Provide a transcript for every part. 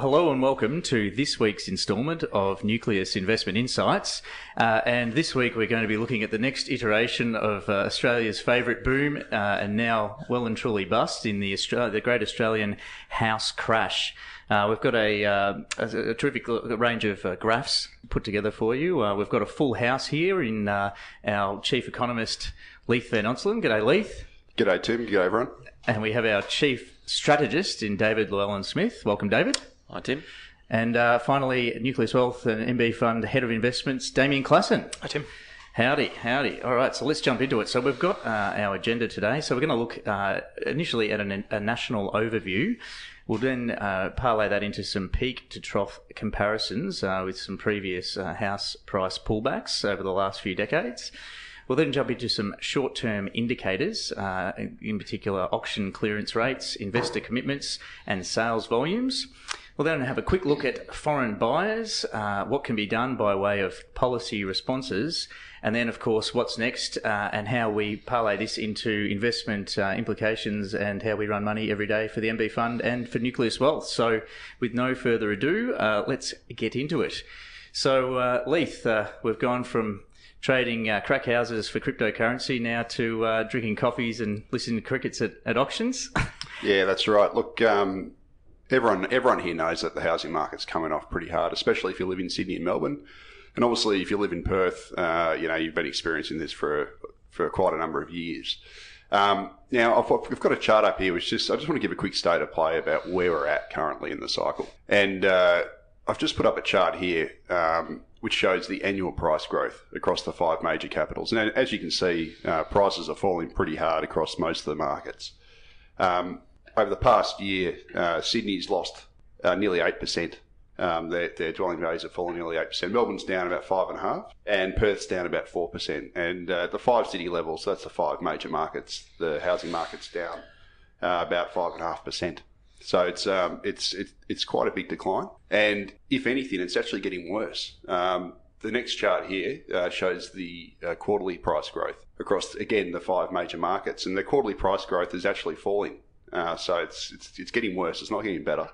Hello and welcome to this week's instalment of Nucleus Investment Insights. Uh, and this week we're going to be looking at the next iteration of uh, Australia's favourite boom uh, and now well and truly bust in the, Austra- the Great Australian House Crash. Uh, we've got a, uh, a, a, terrific range of uh, graphs put together for you. we've got a full house here in our chief economist, Leith Van Onselen. G'day, Leith. G'day, Tim. G'day, everyone. And we have our chief strategist in David Llewellyn Smith. Welcome, David. Hi, Tim. And uh, finally, Nucleus Wealth and MB Fund Head of Investments, Damien Klassen. Hi, Tim. Howdy, howdy. All right, so let's jump into it. So we've got uh, our agenda today. So we're going to look uh, initially at an, a national overview. We'll then uh, parlay that into some peak to trough comparisons uh, with some previous uh, house price pullbacks over the last few decades. We'll then jump into some short term indicators, uh, in particular auction clearance rates, investor commitments, and sales volumes. We'll then have a quick look at foreign buyers, uh, what can be done by way of policy responses, and then, of course, what's next uh, and how we parlay this into investment uh, implications and how we run money every day for the MB Fund and for Nucleus Wealth. So, with no further ado, uh, let's get into it. So, uh, Leith, uh, we've gone from trading uh, crack houses for cryptocurrency now to uh, drinking coffees and listening to crickets at, at auctions. yeah, that's right. Look, um, everyone everyone here knows that the housing market's coming off pretty hard, especially if you live in Sydney and Melbourne, and obviously if you live in Perth, uh, you know you've been experiencing this for for quite a number of years. Um, now I've, I've, got a chart up here, which just I just want to give a quick state of play about where we're at currently in the cycle, and uh, I've just put up a chart here. Um, which shows the annual price growth across the five major capitals. And as you can see, uh, prices are falling pretty hard across most of the markets. Um, over the past year, uh, Sydney's lost uh, nearly 8%. Um, their, their, dwelling values have fallen nearly 8%. Melbourne's down about 5.5, and Perth's down about 4%. And uh, the five city levels, so that's the five major markets, the housing market's down uh, about 5.5%. So it's um, it's it's it's quite a big decline, and if anything, it's actually getting worse. Um, the next chart here uh, shows the uh, quarterly price growth across again the five major markets, and the quarterly price growth is actually falling uh, so it's, it's, it's getting worse. It's not getting better.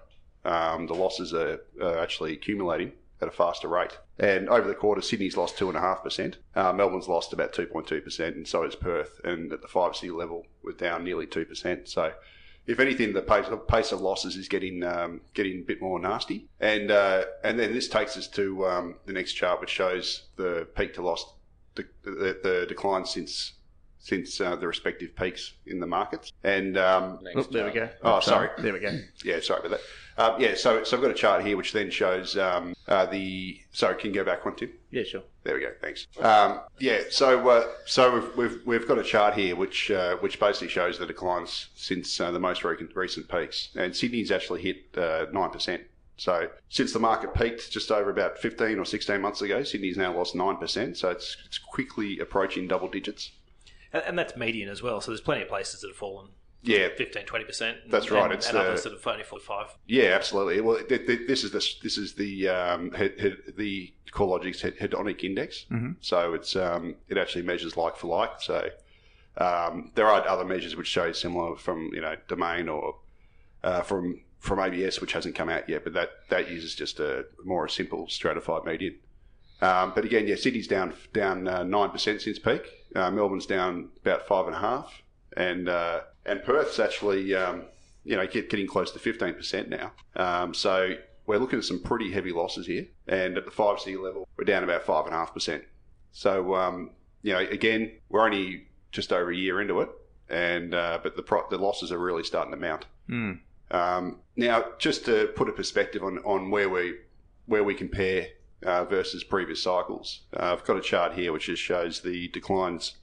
Um, the losses are, are, actually accumulating at a faster rate. And over the quarter, Sydney's lost 2.5%. Uh, Melbourne's lost about 2.2%, and so has Perth. And at the five city level, we're down nearly 2%. So if anything, the pace, pace of losses is getting um, getting a bit more nasty. And uh, and then this takes us to um, the next chart, which shows the peak to loss, the, the, the decline since since uh, the respective peaks in the markets. And um, Oops, there we go. Oh, sorry. There we go. yeah, sorry about that. Um, yeah, so so I've got a chart here which then shows um, uh, the. Sorry, can you go back one, Tim? Yeah, sure. There we go. Thanks. Um, yeah, so uh, so we've, we've we've got a chart here which uh, which basically shows the declines since uh, the most recent recent peaks, and Sydney's actually hit uh, nine percent. So since the market peaked just over about 15 or 16 months ago, Sydney's now lost 9%. So it's, it's quickly approaching double digits and, that's median as well. So there's plenty of places that have fallen. Yeah, 15, 20 percent. That's right. And, it's and others that have only forty-five. Yeah, absolutely. Well, th- th- this is the this is the um, the CoreLogic's hedonic index. Mm-hmm. So it's um, it actually measures like for like. So um, there are other measures which show similar from you know Domain or uh, from from ABS, which hasn't come out yet, but that that uses just a more a simple stratified median. Um, but again, yeah, Sydney's down down uh, nine percent since peak. Uh, Melbourne's down about five and a half, and uh, and Perth's actually um, you know get, getting close to fifteen percent now. Um, so we're looking at some pretty heavy losses here, and at the five C level, we're down about five and a half percent. So um, you know, again, we're only just over a year into it, and uh, but the pro- the losses are really starting to mount. Mm. now, just to put a perspective on on where we where we compare uh, versus previous cycles. Uh, I've got a chart here which just shows the declines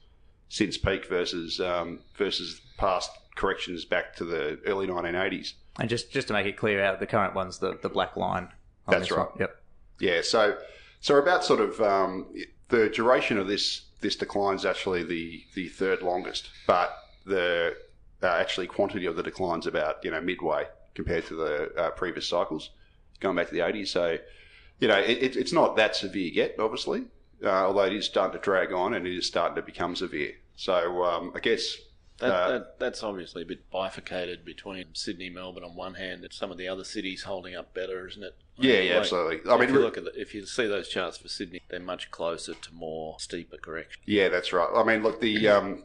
since peak versus um, versus past corrections back to the early 1980s. And just just to make it clear, out the current one's the, the black line. That's right. One. Yep. Yeah. So so about sort of um, the duration of this this decline is actually the the third longest, but the uh, actually quantity of the declines about you know midway compared to the uh, previous cycles, going back to the 80s. So you know, it, it's not that severe yet, obviously, uh, although it is starting to drag on and it is starting to become severe. So um, I guess That, Uh, that, that's obviously a bit bifurcated between Sydney Melbourne on one hand, and some of the other cities holding up better, isn't it? Yeah, yeah, Like, absolutely. I mean, if you look at the, if you see those charts for Sydney, they're much closer to more steeper correction. Yeah, that's right. I mean, look, the um,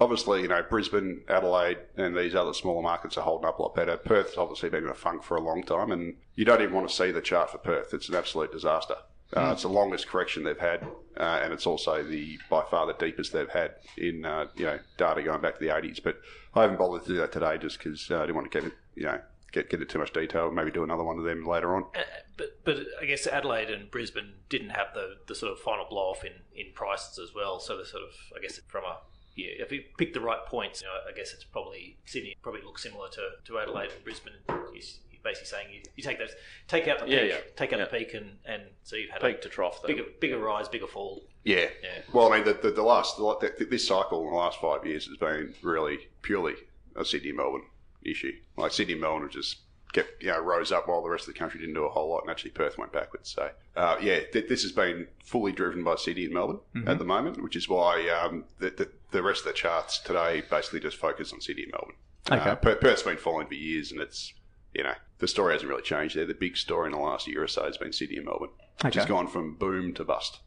obviously, you know, Brisbane, Adelaide, and these other smaller markets are holding up a lot better. Perth's obviously been in a funk for a long time, and you don't even want to see the chart for Perth. It's an absolute disaster. Uh, It's the longest correction they've had, uh, and it's also the by far the deepest they've had in uh, you know data going back to the 80s. But I haven't bothered to do that today just because uh, I didn't want to get it, you know get get into too much detail. And maybe do another one of them later on. Uh, But but I guess Adelaide and Brisbane didn't have the, the sort of final blow off in, in prices as well. So the sort of I guess from a yeah, if you pick the right points, you know, I guess it's probably Sydney probably looks similar to, to Adelaide and Brisbane. You, you're basically saying you, you take those take out the peak, yeah. take out Yeah. the peak, and, and so you've had a Peak a to trough, though. bigger bigger rise, bigger fall. Yeah. Yeah. Well, I mean, the, the, the last the, the, this cycle in the last five years has been really purely a Sydney Melbourne issue. Like Sydney Melbourne have just kept you know rose up while the rest of the country didn't do a whole lot, and actually Perth went backwards. So uh, yeah, th- this has been fully driven by Sydney and Melbourne at the moment, which is why um, the, the the rest of the charts today basically just focus on Sydney and Melbourne. Okay. Uh, Per- Perth's been falling for years, and it's you know the story hasn't really changed there. The big story in the last year or so has been Sydney and Melbourne, which Okay. has gone from boom to bust.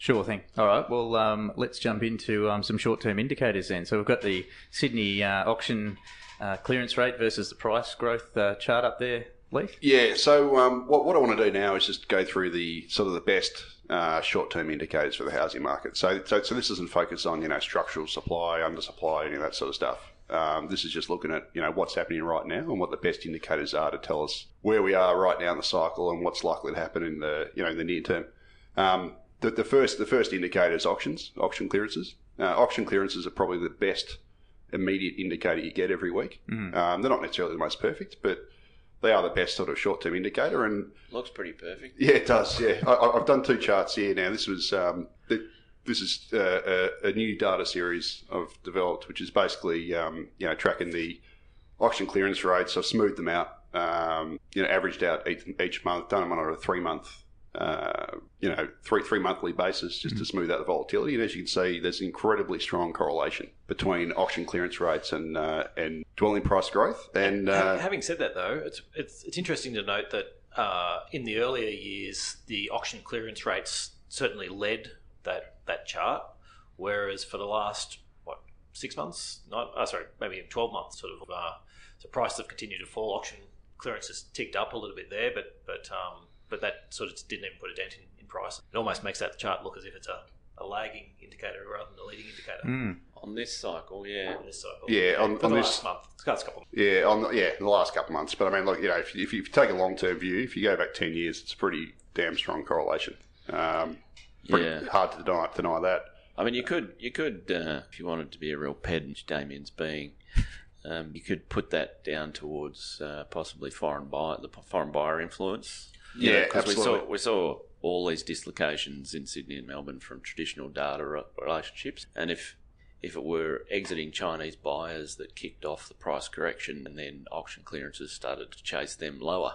Sure thing. All right. Well, um, let's jump into um, some short-term indicators then. So we've got the Sydney uh, auction uh, clearance rate versus the price growth uh, chart up there, Leith. Yeah. So um, what what I want to do now is just go through the sort of the best uh, short term indicators for the housing market. So, so so this isn't focused on you know structural supply, undersupply, any of that sort of stuff. Um, this is just looking at you know what's happening right now and what the best indicators are to tell us where we are right now in the cycle and what's likely to happen in the you know in the near term. Um, the, the first the first indicator is auctions, auction clearances. Uh, auction clearances are probably the best immediate indicator you get every week. Um, they're not necessarily the most perfect, but they are the best sort of short term indicator. And Looks pretty perfect. yeah, it does. Yeah, I, I- I've done two charts here now. This was um, th- this is uh, a, a new data series I've developed, which is basically um, you know tracking the auction clearance rates. I've smoothed them out, um, you know, averaged out each, each month, done them on a three month. Uh, you know, three three monthly basis just to smooth out the volatility. And as you can see, there's incredibly strong correlation between auction clearance rates and uh, and dwelling price growth. And uh, Having said that, though, it's it's it's interesting to note that uh, in the earlier years, the auction clearance rates certainly led that that chart, whereas for the last what six months, not uh, sorry, maybe twelve months, sort of, uh, the prices have continued to fall. Auction clearances ticked up a little bit there, but but um, but that sort of didn't even put a dent in, in price. It almost makes that chart look as if it's a, a lagging indicator rather than a leading indicator. Mm. On this cycle, yeah. on this cycle. Yeah, on- for on the this- last month, it's got a couple. Yeah, on the, yeah, the last couple of months. But I mean, look, you know, if you, if you take a long term view, if you go back ten years, it's a pretty damn strong correlation. Um, Yeah. hard to deny, deny that. I mean, you could, you could, uh, if you wanted to be a real pedant, Damien's being, um, you could put that down towards uh, possibly foreign buyer, the foreign buyer influence. Yeah, 'cause we saw we saw all these dislocations in Sydney and Melbourne from traditional data relationships, and if if it were exiting Chinese buyers that kicked off the price correction, and then auction clearances started to chase them lower,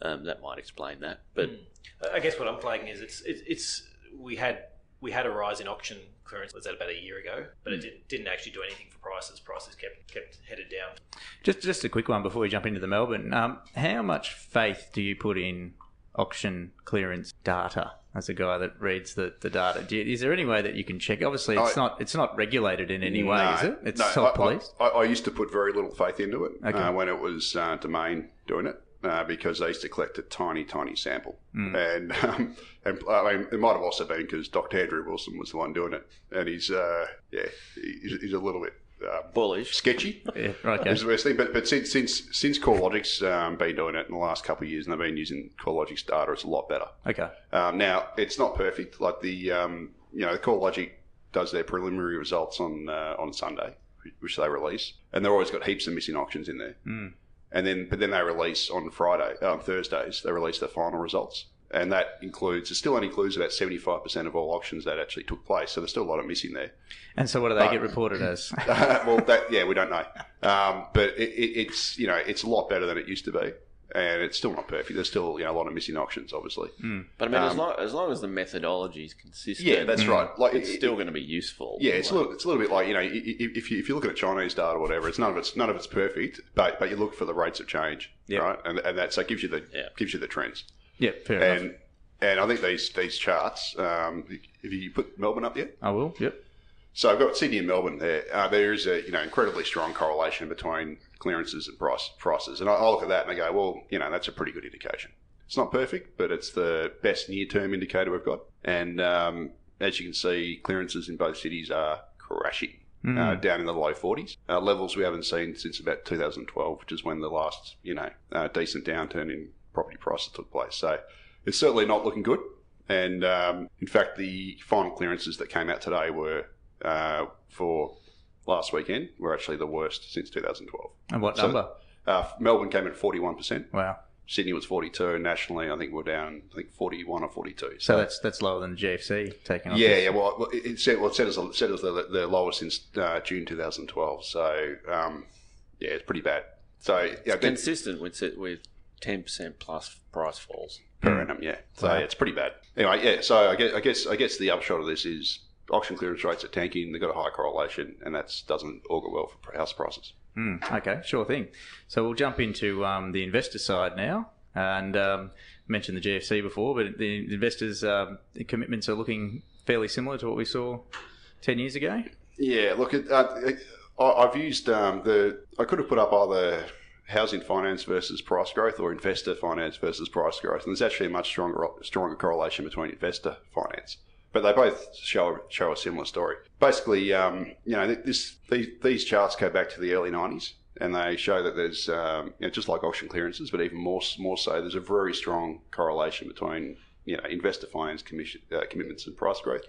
um, that might explain that. But I guess what I'm flagging is it's it's, it's we had we had a rise in auction clearance was that about a year ago, but it didn't, didn't actually do anything for prices. Prices kept kept headed down. Just just a quick one before we jump into the Melbourne. Um, how much faith do you put in auction clearance data? As a guy that reads the, the data, you, is there any way that you can check? Obviously, it's I- not it's not regulated in any way, No, is it? It's no, self policed. I, I, I used to put very little faith into it Okay. uh, when it was uh, Domain doing it. Uh, because they used to collect a tiny, tiny sample, Hmm. and um, and I mean, it might have also been because Dr. Andrew Wilson was the one doing it, and he's uh, yeah, he's, he's a little bit um, bullish. sketchy. Yeah, right, okay. is the best thing. But but since since since CoreLogic's um, been doing it in the last couple of years, and they've been using CoreLogic's data, it's a lot better. Okay. Um, now it's not perfect. Like the um, you know, CoreLogic does their preliminary results on uh, on Sunday, which they release, and they've always got heaps of missing auctions in there. Mm. And then but then they release on Friday, uh, on Thursdays, they release their final results. And that includes, it still only includes about 75% of all auctions that actually took place. So there's still a lot of missing there. And so, what do they But- get reported as? well, that yeah, we don't know, um, but it, it, it's you know it's a lot better than it used to be, and it's still not perfect. There's still you know a lot of missing auctions, obviously. But I mean, as, Um, long, as long as the methodology is consistent, Yeah, that's right. Like it's it- still going to be useful. Yeah, it's a little, it's a little bit like you know, i- i- if you if you look at Chinese data or whatever, it's none of it's none of it's perfect, but but you look for the rates of change, Yeah. right? And and that so it gives you the Yeah. gives you the trends. Yeah, fair enough. And and I think these these charts, um, if you put Melbourne up yet, I will. Yep. so I've got Sydney and Melbourne there. Uh, there is a you know incredibly strong correlation between clearances and price prices, and I, I look at that and I go, well, you know, that's a pretty good indication. It's not perfect, but it's the best near term indicator we've got. And um, as you can see, clearances in both cities are crashing. Uh, down in the low 40s, uh, levels we haven't seen since about 2012, which is when the last, you know, uh, decent downturn in property prices took place. So it's certainly not looking good. And um, in fact, the final clearances that came out today were uh, for last weekend were actually the worst since 2012. And what So- number? Uh, Melbourne came in at 41%. Wow. Sydney was 42. Nationally, I think we're down, I think 41 or 42. So that's that's lower than the GFC taking off. yeah, this. yeah. Well, well, it it said, well, it said as, it said as the, the lowest since uh, June 2012. So, um, yeah, it's pretty bad. So, yeah, then, consistent with with ten percent plus price falls. per annum, yeah. So Wow. it's pretty bad. Anyway, yeah. So I guess, I guess I guess the upshot of this is auction clearance rates are tanking. They've got a high correlation, and that doesn't augur well for house prices. Mm, okay, sure thing. So we'll jump into um, the investor side now, and um, mentioned the GFC before, but the investors' um, commitments are looking fairly similar to what we saw ten years ago. Yeah, look, uh, I, I've used um, the. I could have put up either housing finance versus price growth or investor finance versus price growth, and there's actually a much stronger stronger correlation between investor finance. But they both show show a similar story. Basically, um, you know, this these, these charts go back to the early '90s, and they show that there's um, you know, just like auction clearances, but even more more so, there's a very strong correlation between you know investor finance commission uh, commitments and price growth.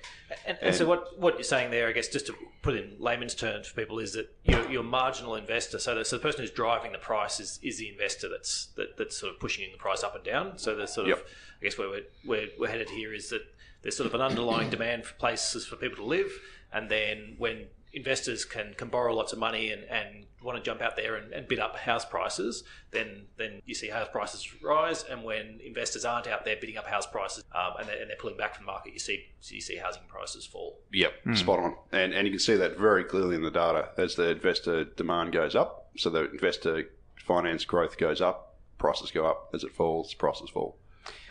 And, and so what, what you're saying there, I guess, just to put in layman's terms for people, is that your, your marginal investor, so the, so the person who's driving the price is, is the investor that's that, that's sort of pushing the price up and down. So the sort of, Yep. I guess where we're, where we're headed here is that there's sort of an underlying demand for places for people to live, and then when investors can, can borrow lots of money and, and want to jump out there and, and bid up house prices, then then you see house prices rise. And when investors aren't out there bidding up house prices um, and, they're, and they're pulling back from the market, you see you see housing prices fall. Yep, spot on. And and you can see that very clearly in the data as the investor demand goes up. So the investor finance growth goes up, prices go up. As it falls, prices fall.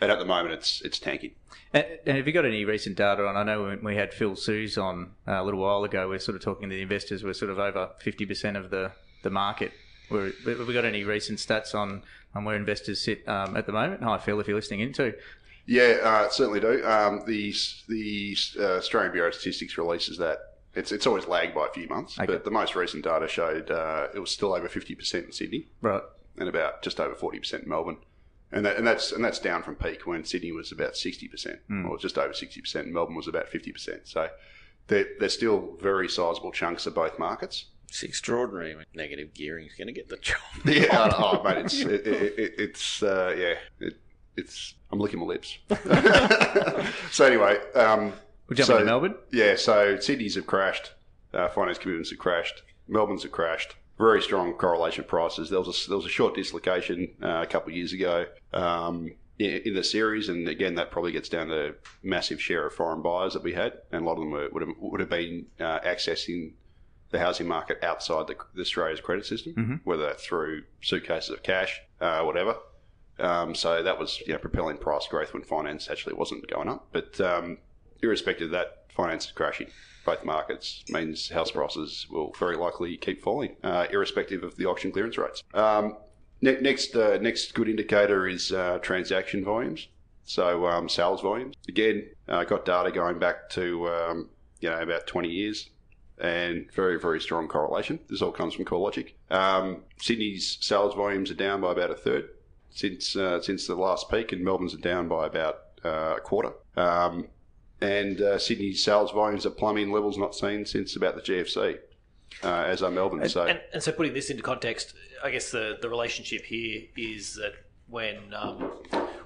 And at the moment, it's it's tanking. And, and have you got any recent data on? I know when we had Phil Soos on uh, a little while ago, we're sort of talking to the investors. We're sort of over fifty percent of the the market. We're, have we got any recent stats on on where investors sit um, at the moment? Hi, Phil, if you're listening into. Yeah, uh, certainly do. Um, the the uh, Australian Bureau of Statistics releases that. It's, it's always lagged by a few months, Okay. but the most recent data showed uh, it was still over fifty percent in Sydney Right. and about just over forty percent in Melbourne, and that, and that's and that's down from peak when Sydney was about sixty percent, or just over sixty percent, and Melbourne was about fifty percent. So they're, they're still very sizable chunks of both markets. It's extraordinary. when Negative gearing is going to get the job. Yeah, oh, oh, mate, it's it, it, it, it's uh, yeah, it, it's I'm licking my lips. so anyway, um, We'll jump so- into Melbourne. Yeah, so cities have crashed, uh, finance commitments have crashed, Melbourne's have crashed. Very strong correlation prices. There was a, there was a short dislocation uh, a couple of years ago um, in, in the series, and again that probably gets down to massive share of foreign buyers that we had, and a lot of them were, would have would have been uh, accessing the housing market outside the, the Australia's credit system, whether through suitcases of cash, uh, whatever. Um, so that was you know, propelling price growth when finance actually wasn't going up. But um, irrespective of that, finance is crashing. Both markets means house prices will very likely keep falling, uh, irrespective of the auction clearance rates. Um, ne- next, uh, next good indicator is uh, transaction volumes. So um, sales volumes. Again, uh, got data going back to um, you know about 20 years and very, very strong correlation. This all comes from CoreLogic. Um, Sydney's sales volumes are down by about a third since uh, since the last peak, and Melbourne's are down by about uh, a quarter. Um, and uh, Sydney's sales volumes are plumbing levels not seen since about the GFC, uh, as are Melbourne. so And, and so, putting this into context, I guess the, the relationship here is that when um,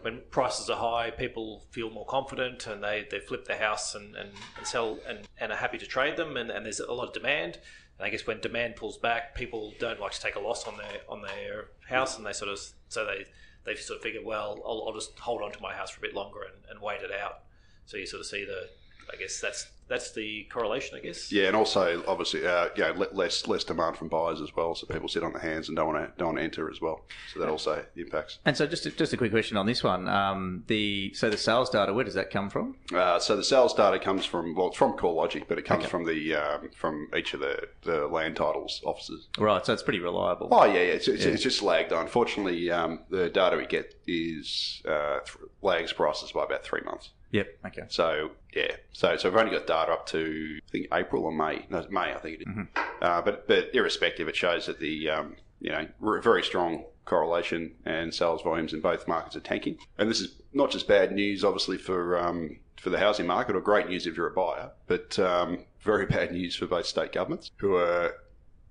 when prices are high, people feel more confident and they, they flip their house and, and, and sell and, and are happy to trade them, and, and there's a lot of demand. And I guess when demand pulls back, people don't like to take a loss on their on their house, and they sort of so they they've sort of figured, well, I'll, I'll just hold on to my house for a bit longer and, and wait it out. So you sort of see the, I guess that's that's the correlation, I guess. Yeah, and also obviously, uh, you know, less less demand from buyers as well. So people sit on their hands and don't want to don't want to enter as well. So that also impacts. And so, just a, just a quick question on this one. Um, the so the sales data, where does that come from? Uh, so the sales data comes from well, it's from CoreLogic, but it comes Okay. from the um, from each of the, the land titles offices. Right, so it's pretty reliable. Oh yeah, yeah. It's, it's, Yeah. it's just lagged. Unfortunately, um, the data we get is uh, th- lags prices by about three months. Yep. Okay. So yeah, so so we've only got data up to I think April or May. No, May I think it is. Uh, but but irrespective, it shows that the um, you know very strong correlation and sales volumes in both markets are tanking. And this is not just bad news, obviously for um, for the housing market, or great news if you're a buyer, but um, very bad news for both state governments who are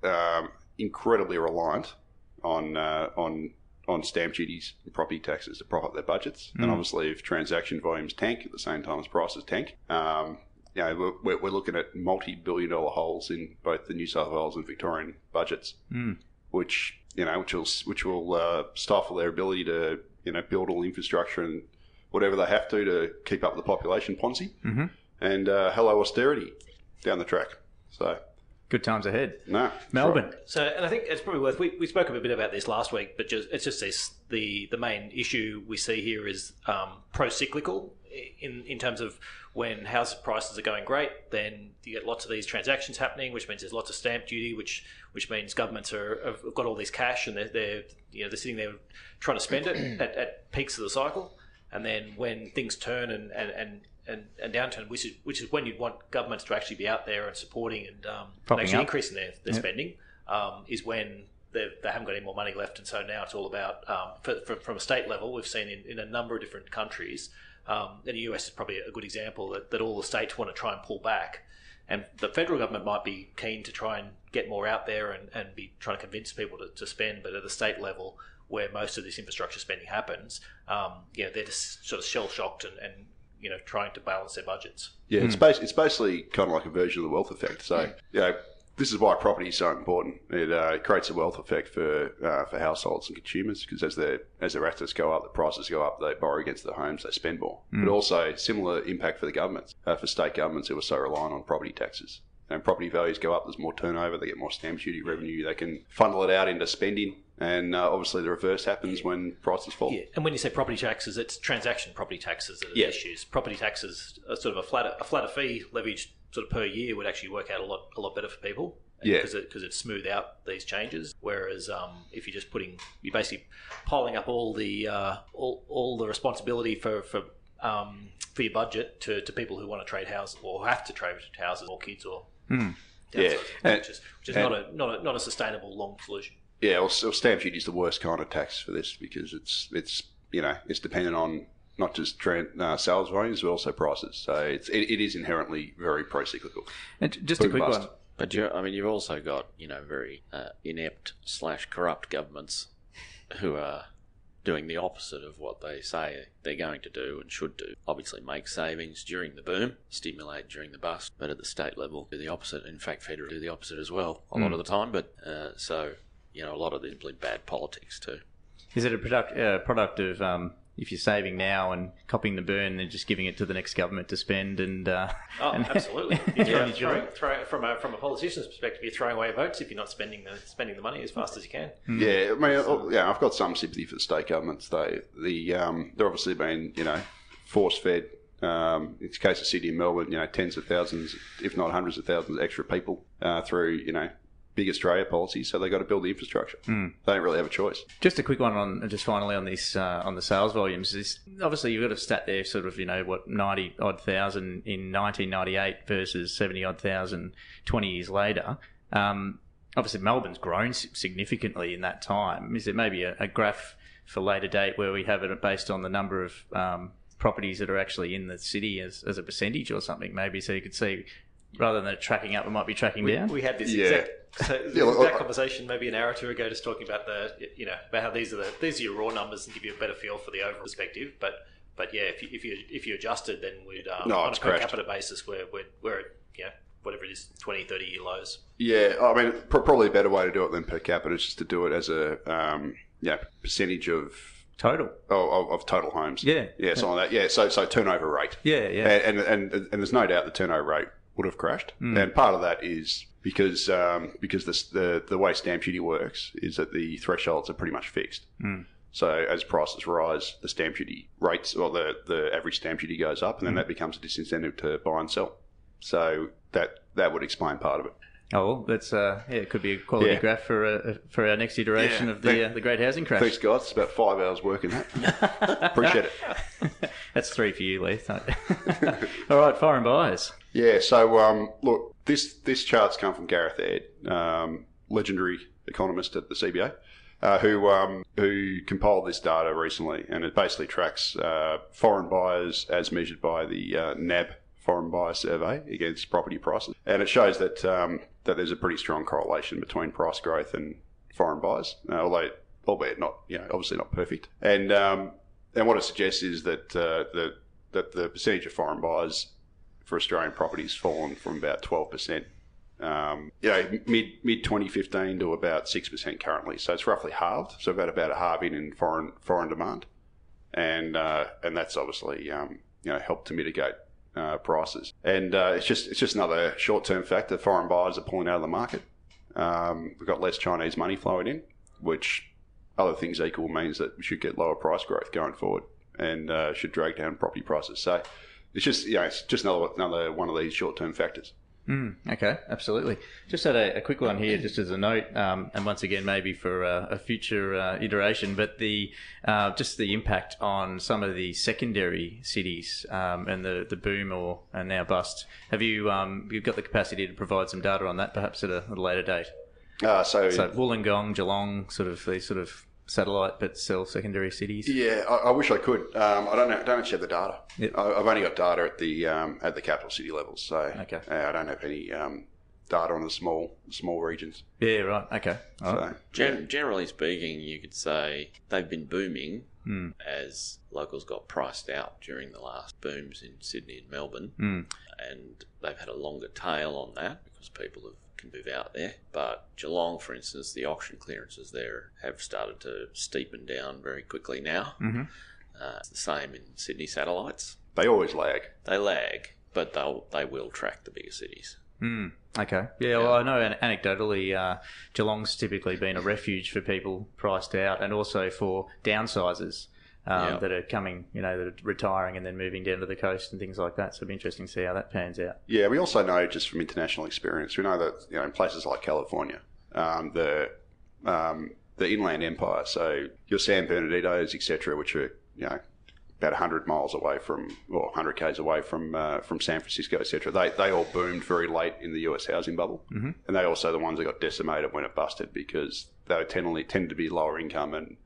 um, incredibly reliant on uh, on on stamp duties and property taxes to prop up their budgets. And obviously, if transaction volumes tank at the same time as prices tank, um, you know, we're- we're, we're looking at multi-billion dollar holes in both the New South Wales and Victorian budgets, Mm. which you know, which will which will uh, stifle their ability to you know build all the infrastructure and whatever they have to to keep up the population Ponzi. Mhm. And uh, hello austerity down the track. So Good times ahead. no, Melbourne. So, and I think it's probably worth. We, we spoke a bit about this last week, but just it's just this. The the main issue we see here is um, pro-cyclical in in terms of when house prices are going great, then you get lots of these transactions happening, which means there's lots of stamp duty, which which means governments are have got all this cash and they're, they're you know they're sitting there trying to spend it at, at peaks of the cycle, and then when things turn and and and and, and downturn, which is which is when you'd want governments to actually be out there and supporting and, um, and actually up. increasing their, their Yep. spending, um, is when they they haven't got any more money left, and so now it's all about um, for, for, from a state level. We've seen in, in a number of different countries, um, and the US is probably a good example that, that all the states want to try and pull back, and the federal government might be keen to try and get more out there and, and be trying to convince people to, to spend, but at the state level. Where most of this infrastructure spending happens, um, you know, they're just sort of shell shocked and, and you know trying to balance their budgets. Yeah, it's, bas- it's basically kind of like a version of the wealth effect. So, you know, this is why property is so important. It, uh, it creates a wealth effect for uh, for households and consumers because as their as their assets go up, the prices go up. They borrow against their homes, they spend more. But also similar impact for the governments, uh, for state governments who are so reliant on property taxes. And property values go up. There's more turnover. They get more stamp duty revenue. They can funnel it out into spending. And uh, obviously, the reverse happens when prices fall. Yeah, and when you say property taxes, it's transaction property taxes that are Yeah. the issues. Property taxes are sort of a flatter a flatter fee leveraged sort of per year would actually work out a lot a lot better for people. Yeah. because it because it smooth out these changes. Whereas um, if you're just putting you're basically piling up all the uh, all, all the responsibility for for um, for your budget to, to people who want to trade houses or have to trade houses or kids or Hmm. Yeah, and- which is, which is not a not a not a sustainable long solution. Yeah, well, so stamp duty is the worst kind of tax for this because it's it's you know it's dependent on not just trend, uh, sales volumes but also prices. So it's it, it is inherently very pro-cyclical. And just a quick bust. one. But you, I mean, you've also got you know very uh, inept slash corrupt governments who are doing the opposite of what they say they're going to do and should do. Obviously, make savings during the boom, stimulate during the bust, but at the state level, do the opposite. In fact, federal do the opposite as well a lot of the time. But uh, so you know, a lot of this simply bad politics too. Is it a product uh, product of um, if you're saving now and copying the burn and just giving it to the next government to spend and uh, Oh, and- absolutely. You're Yeah. throwing, throwing, from a from a politician's perspective, you're throwing away votes if you're not spending the spending the money as fast as you can. Yeah, I mean, oh, yeah, I've got some sympathy for the state governments. They the um, they're obviously been you know force fed. Um, in the case of Sydney and Melbourne, you know, tens of thousands, if not hundreds of thousands, of extra people uh, through you know big Australia policy, So they got to build the infrastructure. They don't really have a choice. Just a quick one on just finally on this uh, on the sales volumes. Is obviously you've got a stat there, sort of you know what ninety odd thousand in 1998 versus seventy odd thousand 20 years later. Um, obviously Melbourne's grown significantly in that time. Is there maybe a, a graph for later date where we have it based on the number of um, properties that are actually in the city as, as a percentage or something? Maybe so you could see rather than it tracking up, it might be tracking We, down. we had this Yeah. exact, so Yeah, well, exact I- conversation maybe an hour or two ago, just talking about the you know about how these are the these are your raw numbers and give you a better feel for the overall perspective. But but yeah, if you if you if you adjusted, then we'd um, No, on a per crashed. capita basis, we're we're, we're at you know whatever it is 20, 30 year lows. Yeah, I mean, pr- probably a better way to do it than per capita is just to do it as a um, yeah percentage of total. Oh, of, of total homes. Yeah. Yeah, something like that. Yeah, so so turnover rate. Yeah, yeah. And, and, and, and there's no doubt the turnover rate would have crashed. And part of that is because um, because this, the the way stamp duty works is that the thresholds are pretty much fixed. So as prices rise, the stamp duty rates or the, the average stamp duty goes up, and then that becomes a disincentive to buy and sell. So that that would explain part of it. Oh, well, that's uh, yeah, it could be a quality Yeah. graph for uh, for our next iteration Yeah. of the Thank- uh, the Great Housing Crash. Thanks, guys. It's about five hours working that. Appreciate it. That's three for you, Leith. All right, foreign buyers. Yeah. So um, look, this this chart's come from Gareth Aird, um, legendary economist at the CBA, uh, who um, who compiled this data recently, and it basically tracks uh, foreign buyers as measured by the uh, NAB foreign buyer survey against property prices, and it shows that um, that there's a pretty strong correlation between price growth and foreign buyers, uh, although albeit not you know obviously not perfect, and um, and what it suggests is that uh, the that the percentage of foreign buyers for Australian properties fallen from about 12%, um, you know, mid mid 2015 to about 6% currently. So it's roughly halved. So about about a halving in foreign foreign demand, and uh, and that's obviously um, you know helped to mitigate uh, prices. And uh, it's just it's just another short term factor. Foreign buyers are pulling out of the market. Um, we've got less Chinese money flowing in, which other things equal means that we should get lower price growth going forward, and uh, should drag down property prices. So it's just know, it's just another another one of these short term factors. Mm, okay, absolutely. Just had a, a quick one here, just as a note, um, and once again, maybe for uh, a future uh, iteration, but the uh, just the impact on some of the secondary cities um, and the, the boom or and now bust. Have you um, you've got the capacity to provide some data on that, perhaps at a, at a later date? Uh, so, So Wollongong, Geelong, sort of these sort of satellite but still secondary cities. yeah, I, I wish I could. Um, I don't know. I don't actually have the data. Yep. I, I've only got data at the um, at the capital city levels. So Okay. uh, I don't have any um, data on the small small regions. Yeah, right. Okay. All right. So Gen- generally speaking, you could say they've been booming Hmm. as locals got priced out during the last booms in Sydney and Melbourne, Hmm. and they've had a longer tail on that because people have, can move out there. But Geelong, for instance, the auction clearances there have started to steepen down very quickly now. Mhm. Uh, it's the same in Sydney satellites. they always lag. They lag, but they'll they will track the bigger cities. Mm, okay. Yeah, well, I know anecdotally, uh, Geelong's typically been a refuge for people priced out and also for downsizers um, Yeah. that are coming, you know, that are retiring and then moving down to the coast and things like that. So it'll be interesting to see how that pans out. Yeah, we also know just from international experience, we know that you know in places like California, um, the um, the inland empire, so your San Bernardinos, etc., which are you know about 100 miles away from, or 100 k's away from uh, from San Francisco, etc. They they all boomed very late in the U.S. housing bubble, mm-hmm. and they also the ones that got decimated when it busted because they tend only tend to be lower income and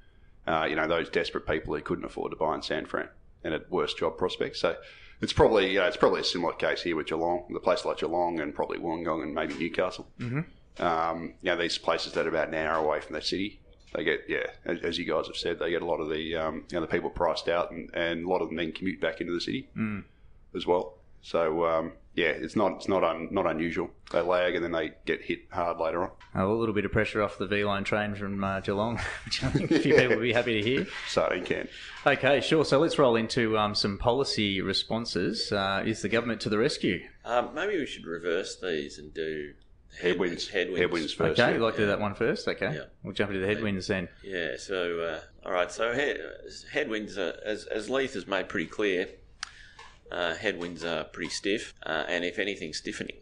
uh, you know those desperate people who couldn't afford to buy in San Fran and at worse job prospects. So it's probably you know, it's probably a similar case here with Geelong, the place like Geelong and probably Wollongong and maybe Newcastle. Mm-hmm. Um, you know these places that are about an hour away from the city. They get yeah, as, as you guys have said, they get a lot of the um, you know the people priced out, and, and a lot of them then commute back into the city as well. So um, yeah, it's not it's not un, not unusual. They lag and then they get hit hard later on. Oh, a little bit of pressure off the V/Line train from uh, Geelong, which I think a few people will be happy to hear. Sardine can. Okay, sure. So let's roll into um, some policy responses. Uh, is the government to the rescue? Um, maybe we should reverse these and do head- Headwinds. Headwinds. Headwinds first. Okay, yeah. you'd like to do that one first? Okay. Yeah. We'll jump into the headwinds then. Yeah. So, uh, all right. So, head, headwinds, uh, as as Leith has made pretty clear, uh, headwinds are pretty stiff, uh, and if anything, stiffening.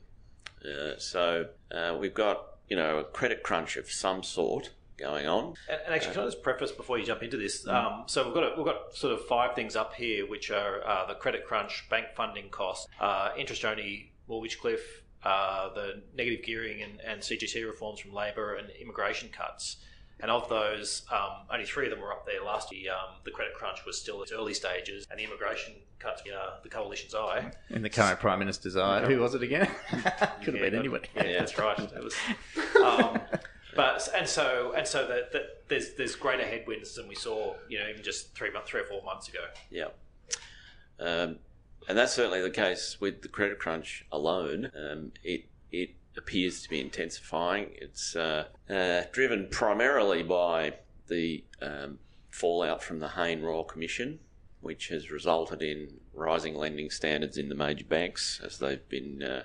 Uh, so, uh, we've got you know a credit crunch of some sort going on. And, and actually, can I just preface before you jump into this? Um, so we've got a, we've got sort of five things up here, which are uh, the credit crunch, bank funding costs, uh, interest only mortgage cliff, uh, the negative gearing and, and CGT reforms from Labor, and immigration cuts. And of those, um, only three of them were up there last year. Um, the credit crunch was still at early stages, and the immigration cuts, uh, the coalition's eye. In the current Prime Minister's eye. Who was it again? Could have been anyone. Yeah, that's right. It was, um, but and so and so that the, there's there's greater headwinds than we saw, you know, even just three months, three or four months ago. Yeah. Um, and that's certainly the case with the credit crunch alone. Um, it it appears to be intensifying. It's uh, uh, driven primarily by the um, fallout from the Hayne Royal Commission, which has resulted in rising lending standards in the major banks as they've been uh,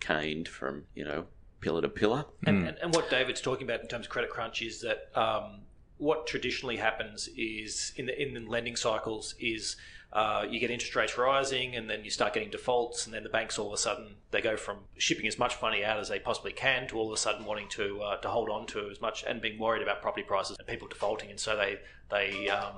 caned from, you know, pillar to pillar. And, and, and what David's talking about in terms of credit crunch is that um, what traditionally happens is in the in the lending cycles is uh, you get interest rates rising and then you start getting defaults and then the banks all of a sudden they go from shipping as much money out as they possibly can to all of a sudden wanting to uh, to hold on to as much and being worried about property prices and people defaulting. And so they they um,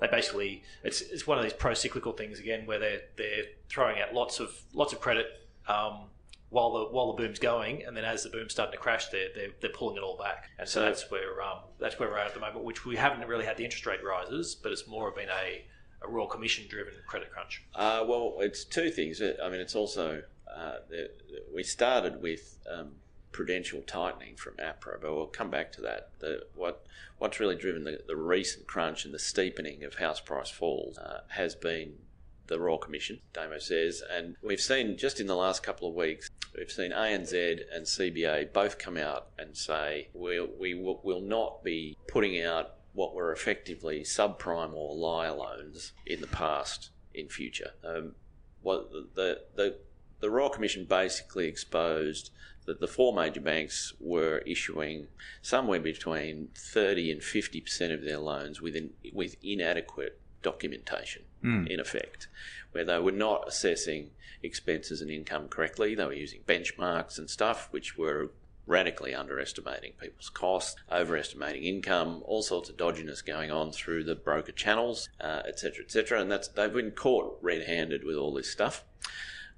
they basically it's, it's one of these pro cyclical things again where they're they're throwing out lots of lots of credit um, while the while the boom's going, and then as the boom's starting to crash, they're they're, they're pulling it all back, and so that's where um, that's where we're at at the moment. Which we haven't really had the interest rate rises, but it's more of been a, a Royal Commission driven credit crunch. Uh, well, it's two things. I mean, it's also uh, the, we started with um, prudential tightening from APRA, but we'll come back to that. The, what what's really driven the, the recent crunch and the steepening of house price falls uh, has been the Royal Commission, Damo says, and we've seen just in the last couple of weeks, we've seen ANZ and CBA both come out and say we'll, we will, will not be putting out what were effectively subprime or liar loans in the past in future. Um, what the, the the Royal Commission basically exposed that the four major banks were issuing somewhere between 30 and 50% of their loans with, in, with inadequate documentation, Hmm. in effect, where they were not assessing expenses and income correctly. They were using benchmarks and stuff, which were radically underestimating people's costs, overestimating income, all sorts of dodginess going on through the broker channels, uh, etc. et. And that's they've been caught red-handed with all this stuff.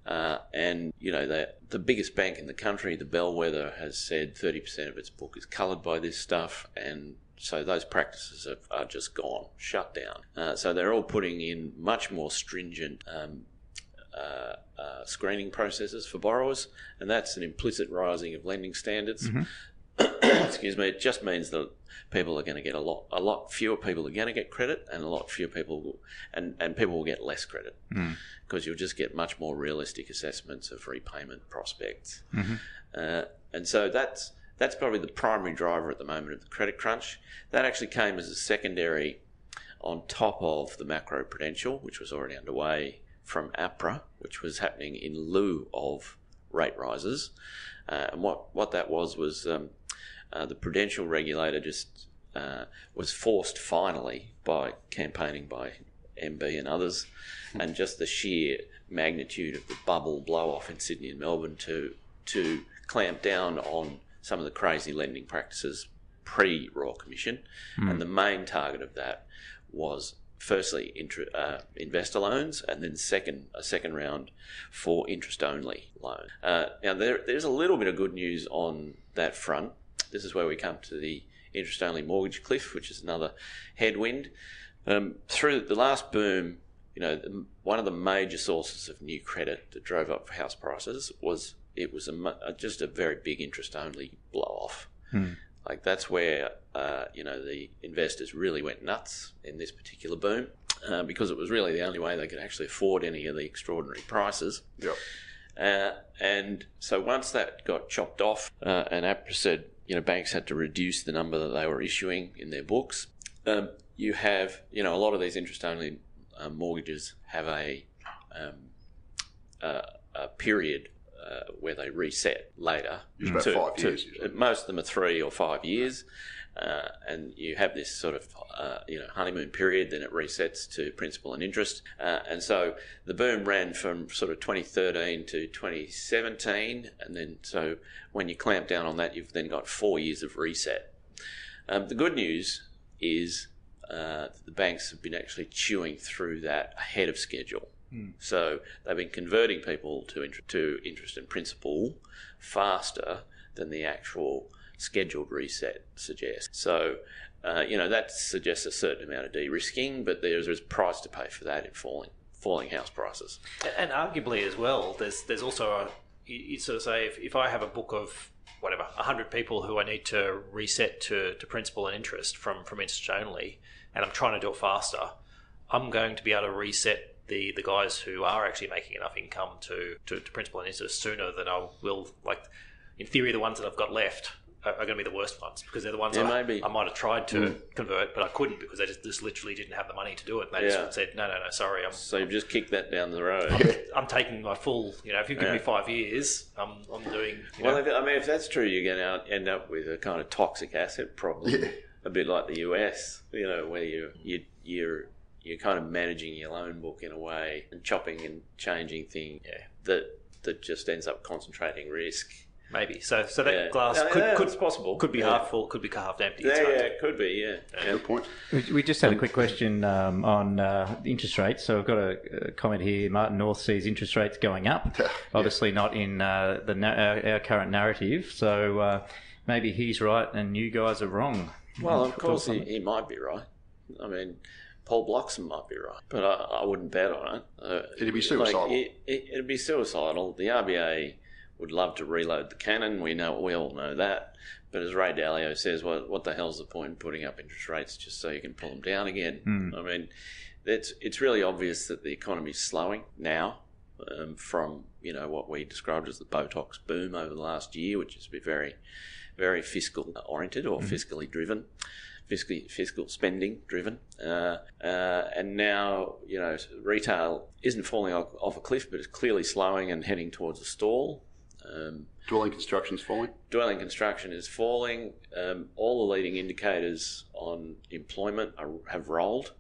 Uh, and you know the the biggest bank in the country, the Bellwether, has said 30% of its book is coloured by this stuff, and so those practices are, are just gone, shut down. Uh, so they're all putting in much more stringent um, uh, uh, screening processes for borrowers, and that's an implicit rising of lending standards. Excuse me. It just means that people are going to get a lot, a lot fewer people are going to get credit, and a lot fewer people, will, and and people will get less credit because you'll just get much more realistic assessments of repayment prospects. Uh, and so that's that's probably the primary driver at the moment of the credit crunch. That actually came as a secondary on top of the macro prudential, which was already underway from APRA, which was happening in lieu of rate rises. Uh, and what, what that was was um, uh, the prudential regulator just uh, was forced finally by campaigning by MB and others, and just the sheer magnitude of the bubble blow off in Sydney and Melbourne to to clamp down on some of the crazy lending practices pre Royal Commission, and the main target of that was firstly uh, investor loans, and then second a second round for interest only loan. Uh, now there, there's a little bit of good news on that front. This is where we come to the interest only mortgage cliff, which is another headwind. Um, through the last boom, you know, one of the major sources of new credit that drove up house prices was it was a, just a very big interest only blow off. Like that's where uh, you know the investors really went nuts in this particular boom uh, because it was really the only way they could actually afford any of the extraordinary prices. Yep. Uh, and so once that got chopped off, uh, and APRA said, you know, banks had to reduce the number that they were issuing in their books, um, you have, you know, a lot of these interest only uh, mortgages have a, um, uh, a period uh, where they reset later. It's about five years, usually. Most of them are three or five years. Uh, and you have this sort of uh, you know honeymoon period, then it resets to principal and interest, uh, and so the boom ran from sort of 2013 to 2017, and then so when you clamp down on that, you've then got four years of reset. Um, the good news is uh, the banks have been actually chewing through that ahead of schedule. So they've been converting people to to interest and principal faster than the actual scheduled reset suggests. So uh, you know that suggests a certain amount of de-risking, but there's a price to pay for that in falling falling house prices. And arguably as well, there's there's also a you, you sort of say if, if I have a book of whatever hundred people who I need to reset to, to principal and interest from from interest only, and I'm trying to do it faster, I'm going to be able to reset the the guys who are actually making enough income to to, to principal and interest sooner than I will like in theory the ones that I've got left. are, are going to be the worst ones because they're the ones Yeah, I, maybe. I might have tried to mm. convert, but I couldn't because they just, just literally didn't have the money to do it. And they Yeah. just said, no, no, no, sorry, I'm, So you've just kicked that down the road. I'm taking my full. You know, if you give me five years, I'm, I'm doing. You Well, know, if, I mean, if that's true, you're going to end up with a kind of toxic asset problem, Yeah. a bit like the US, you know, where you you you're you're kind of managing your loan book in a way and chopping and changing things Yeah. that that just ends up concentrating risk. maybe so. So that Yeah. glass Yeah, could yeah, could possible. Could be Yeah. half full. Could be half empty. Yeah, yeah, it could be. Yeah, yeah. Good point. We, we just had a quick question um, on uh, interest rates. So I've got a, a comment here. Martin North sees interest rates going up. Yeah. Obviously, not in uh, the our, our current narrative. So uh, maybe he's right and you guys are wrong. Well, of course, he, he might be right. I mean, Paul Bloxham might be right, but I, I wouldn't bet on it. Uh, It'd be suicidal. Like, it, it, it'd be suicidal. The RBA would love to reload the cannon. We know, we all know that. But as Ray Dalio says, what what the hell's the point in putting up interest rates just so you can pull them down again? Hmm. I mean, it's it's really obvious that the economy's slowing now. Um, from you know what we described as the Botox boom over the last year, which has been very, very fiscal oriented or fiscally driven, fiscally fiscal spending driven, uh, uh, and now you know retail isn't falling off, off a cliff, but it's clearly slowing and heading towards a stall. Um, Dwelling construction's falling. dwelling construction is falling. Um, all the leading indicators on employment are, have rolled.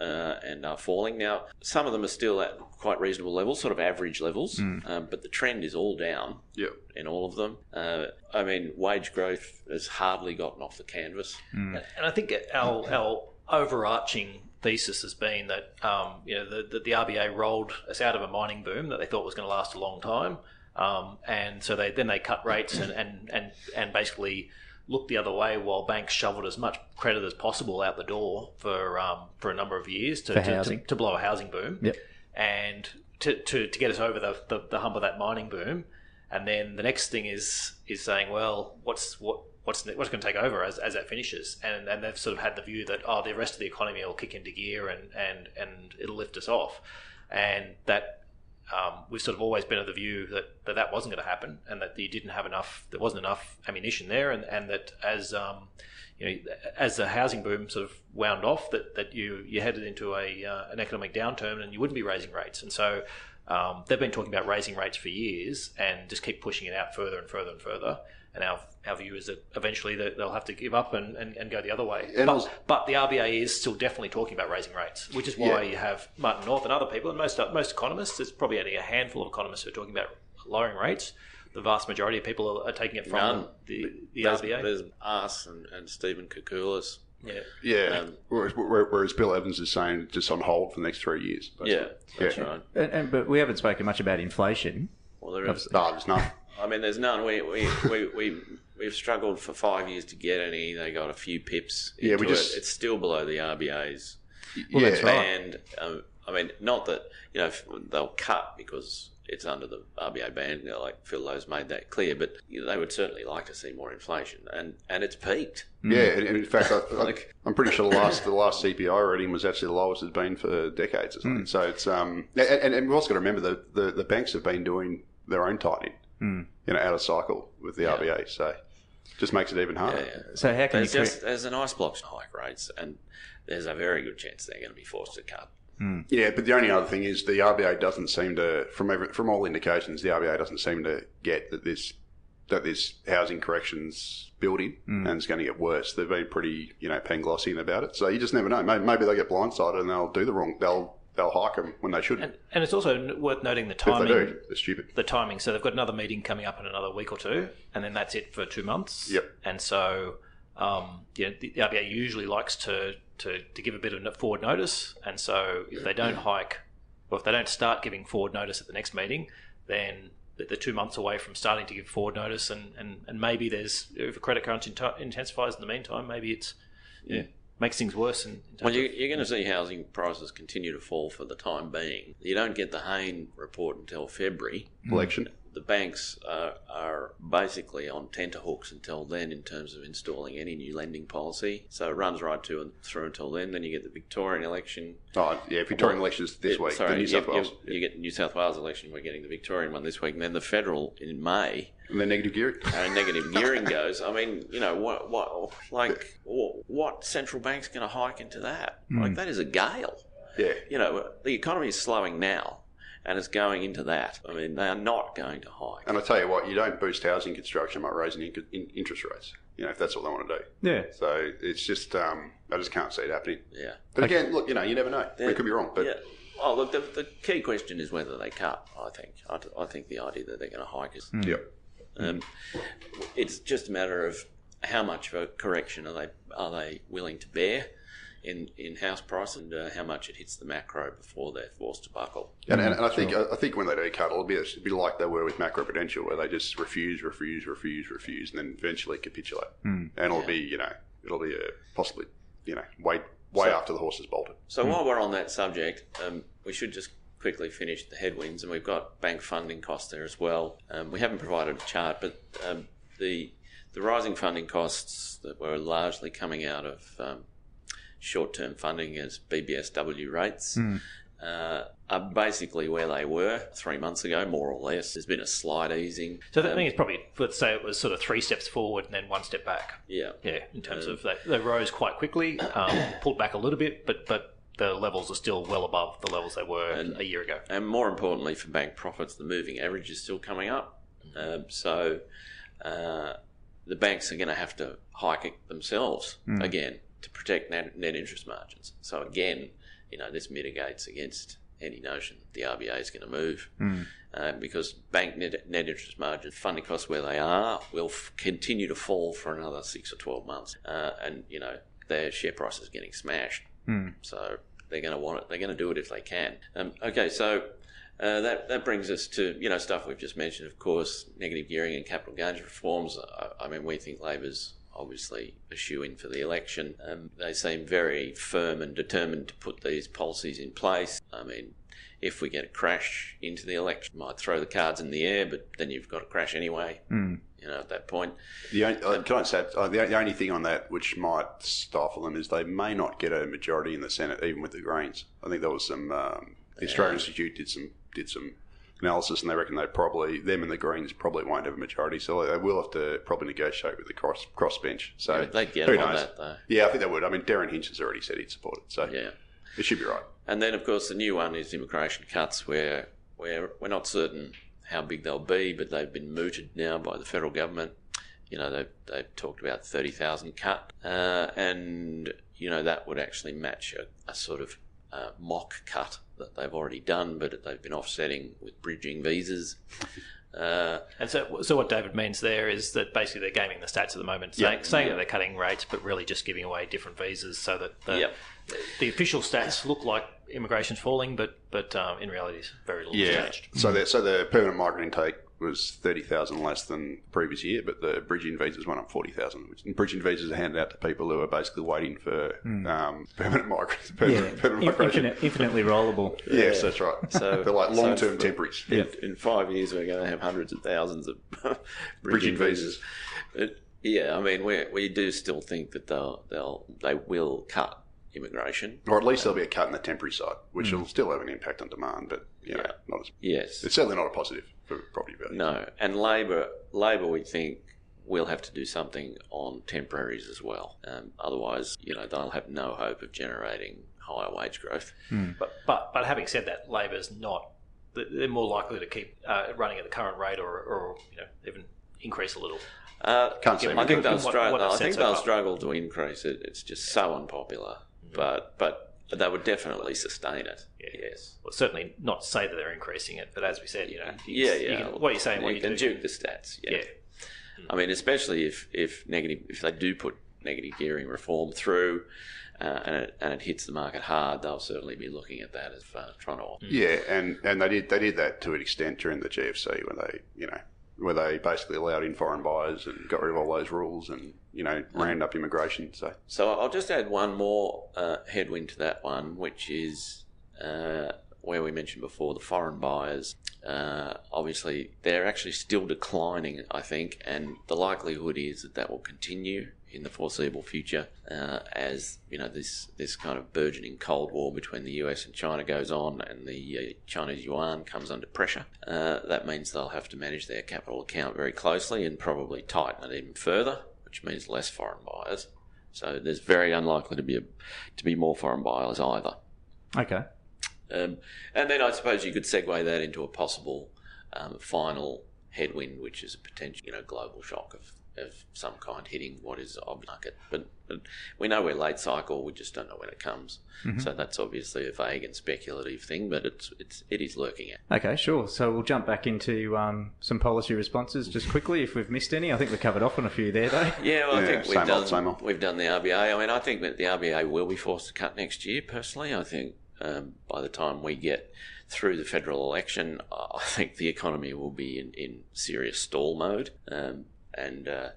Uh, and are falling. Now, some of them are still at quite reasonable levels, sort of average levels, um, but the trend is all down Yep. in all of them. Uh, I mean, wage growth has hardly gotten off the canvas. And I think our our overarching thesis has been that um, you know the, the the RBA rolled us out of a mining boom that they thought was going to last a long time, um, and so they then they cut rates and and and, and basically looked the other way while banks shoveled as much credit as possible out the door for um, for a number of years to, to, to, to blow a housing boom Yep. and to, to, to get us over the, the, the hump of that mining boom. And then the next thing is is saying, well, what's what what's what's going to take over as, as that finishes? And and they've sort of had the view that oh, the rest of the economy will kick into gear and and and it'll lift us off, and that. Um, we've sort of always been of the view that, that that wasn't going to happen, and that you didn't have enough. There wasn't enough ammunition there, and, and that as um, you know, as the housing boom sort of wound off, that, that you you headed into a uh, an economic downturn, and you wouldn't be raising rates. And so um, they've been talking about raising rates for years, and just keep pushing it out further and further and further. And our our view is that eventually they'll have to give up and, and, and go the other way. And but, also- but the RBA is still definitely talking about raising rates, which is why Yeah. you have Martin North and other people, and most most economists. There's probably only a handful of economists who are talking about lowering rates. The vast majority of people are, are taking it from None. the, the there's, RBA. there's us and, and Stephen Koukoulas. yeah. Yeah. Um, whereas, whereas Bill Evans is saying just on hold for the next three years. Yeah, that's Yeah. right. And, and, but we haven't spoken much about inflation. Well, there is. No, there's none. I mean, there's none. We we we we we've struggled for five years to get any. They got a few pips. Yeah, we just- It. It's still below the RBA's Well, yeah. that's right. band. Um, I mean, not that you know they'll cut because it's under the RBA ban. You know, like Phil Lowe's made that clear, but you know, they would certainly like to see more inflation, and and it's peaked. Yeah, and and in fact, I, I, Like- I'm pretty sure the last the last CPI reading was actually the lowest it's been for decades or something. So it's um, and, and and we've also got to remember that the, the banks have been doing their own tightening, Mm. you know, out of cycle with the RBA. So just makes it even harder. yeah. So how can you There's create? just there's an ice blocks hike rates, and there's a very good chance they're going to be forced to cut. Mm. Yeah, but the only other thing is the RBA doesn't seem to, from every, from all indications, the RBA doesn't seem to get that this that this housing corrections building mm. and it's going to get worse. They've been pretty, you know, Panglossian about it. So you just never know. Maybe, maybe they'll get blindsided and they'll do the wrong. They'll they'll hike them when they shouldn't. And, and it's also worth noting the if they timing. do, they're stupid. The timing. So they've got another meeting coming up in another week or two, and then that's it for two months. Yep. And so, um, yeah, the, the RBA usually likes to, to to give a bit of forward notice, and so if they don't hike, or if they don't start giving forward notice at the next meeting, then they're they're two months away from starting to give forward notice, and, and, and maybe there's if a credit crunch inti- intensifies in the meantime, maybe it's yeah makes things worse. In, in Well, you, of- you're going to see housing prices continue to fall for the time being. You don't get the Hayne report until February. Election. The banks are, are basically on tenterhooks until then in terms of installing any new lending policy. So it runs right to and through until then. Then you get the Victorian election. Oh, yeah, Victorian elections this Yeah, week. Sorry, the New South Wales. you get New South Wales election. We're getting the Victorian one this week, and then the federal in May. And then negative gearing. And negative gearing goes. I mean, you know what? What like what, what central bank's going to hike into that? Like hmm. that is a gale. Yeah. You know, the economy is slowing now, and it's going into that. I mean, they are not going to hike. And I tell you what, you don't boost housing construction by raising in, in, interest rates. You know, if that's what they want to do. Yeah. So it's just, um, I just can't see it happening. Yeah. But again, look, you know, you never know. Yeah. We could be wrong, but yeah. Oh, look, the, the key question is whether they cut. I think. I, I think the idea that they're going to hike is. yeah. Um, it's just a matter of how much of a correction are they are they willing to bear in in house price and uh, how much it hits the macro before they're forced to buckle. And, and, and I think I think when they do cut, it'll be, it'll be like they were with macroprudential, where they just refuse, refuse, refuse, refuse, and then eventually capitulate. And it'll Yeah. be, you know, it'll be a possibly, you know, way way So- after the horse is bolted. So while we're on that subject, um, we should just quickly finish the headwinds, and we've got bank funding costs there as well. Um, we haven't provided a chart, but um, the the rising funding costs that were largely coming out of um, short-term funding as BBSW rates. Uh, are basically where they were three months ago, more or less. There's been a slight easing. So that Um, thing is probably let's say it was sort of three steps forward and then one step back. yeah, Yeah, in terms of they, they rose quite quickly, um, pulled back a little bit, but but the levels are still well above the levels they were And- a year ago. And more importantly, for bank profits, the moving average is still coming up. Um, so uh, the banks are going to have to hike it themselves again to protect net, net interest margins. So again, you know, this mitigates against any notion that the RBA is going to move uh, because bank net, net interest margin funding costs where they are will f- continue to fall for another six or 12 months. Uh, and, you know, their share price is getting smashed. So they're going to want it. They're going to do it if they can. Um, okay, so uh, that that brings us to you know stuff we've just mentioned. Of course, negative gearing and capital gains reforms. I, I mean, we think Labor's obviously a shoe in for the election. Um, they seem very firm and determined to put these policies in place. I mean. If we get a crash into the election, might throw the cards in the air, but then you've got a crash anyway. You know, at that point, The only, uh, can I say, uh, the, the only thing on that which might stifle them is they may not get a majority in the Senate, even with the Greens. I think there was some. Um, the Australian Institute did some did some analysis, and they reckon they probably them and the Greens probably won't have a majority, so they will have to probably negotiate with the cross cross bench. So Yeah, they'd get who on knows? that, though. Yeah, I think they would. I mean, Derryn Hinch has already said he'd support it, so yeah. it should be right. And then, of course, the new one is immigration cuts, where where we're not certain how big they'll be, but they've been mooted now by the federal government. You know, they've, they've talked about thirty thousand cut, uh, and you know that would actually match a, a sort of uh, mock cut that they've already done, but they've been offsetting with bridging visas. Uh, And so, so what David means there is that basically they're gaming the stats at the moment, saying, Yeah. saying Yeah. that they're cutting rates, but really just giving away different visas so that the, Yep. the official stats look like immigration's falling, but but um, in reality, it's very little changed. So the so the permanent migrant intake was thirty thousand less than the previous year, but the bridging visas went up forty thousand. And bridging visas are handed out to people who are basically waiting for um, permanent migrants. Permanent, Yeah, permanent In- migration. infinite, infinitely rollable. Yes, that's right. So- they're like long term so- temporaries. in, in five years, we're going to have hundreds of thousands of Bridging visas. But yeah, I mean, we we do still think that they'll they'll they will cut immigration. Or at least there'll be a cut in the temporary side, which will still have an impact on demand, but you know, Yeah. not as, Yes, it's certainly not a positive for property value. no, and Labor Labor we think will have to do something on temporaries as well. Um, otherwise, you know, they'll have no hope of generating higher wage growth. But, but but having said that, Labor's not. They're more likely to keep uh, running at the current rate, or, or you know even increase a little. Uh, Can't see I think they'll What- struggle. what they've I think so they'll struggle to increase it. It's just so unpopular. But but they would definitely sustain it. Yeah. Yes. Well, certainly not say that they're increasing it, but as we said, you know, you Yeah, can- you yeah. can- what you're saying, what you you can do, juke the stats. Yeah. yeah. I mean, especially if if negative if they do put negative gearing reform through. Uh, and, it, and it hits the market hard. They'll certainly be looking at that as uh, trying to. Yeah, and, and they did they did that to an extent during the GFC when they you know where they basically allowed in foreign buyers and got rid of all those rules and you know round up immigration. So. So I'll just add one more uh, headwind to that one, which is uh, where we mentioned before, the foreign buyers, uh, obviously they're actually still declining, I think, and the likelihood is that that will continue in the foreseeable future uh, as you know this this kind of burgeoning Cold War between the US and China goes on, and the uh, Chinese yuan comes under pressure. Uh, that means they'll have to manage their capital account very closely and probably tighten it even further, which means less foreign buyers. So there's very unlikely to be a, to be more foreign buyers either. Okay. Um, and then I suppose you could segue that into a possible um, final headwind, which is a potential, you know, global shock of, of some kind hitting what is the market. But, but we know we're late cycle; we just don't know when it comes. So that's obviously a vague and speculative thing, but it's it's it is lurking out. Okay, sure. So we'll jump back into um, some policy responses just quickly if we've missed any. I think we covered off on a few there, though. Yeah, well, I Yeah, think we've done old, same old. we've done the RBA. I mean, I think that the RBA will be forced to cut next year. Personally, I think um, by the time we get through the federal election, I think the economy will be in, in serious stall mode. Um, and uh,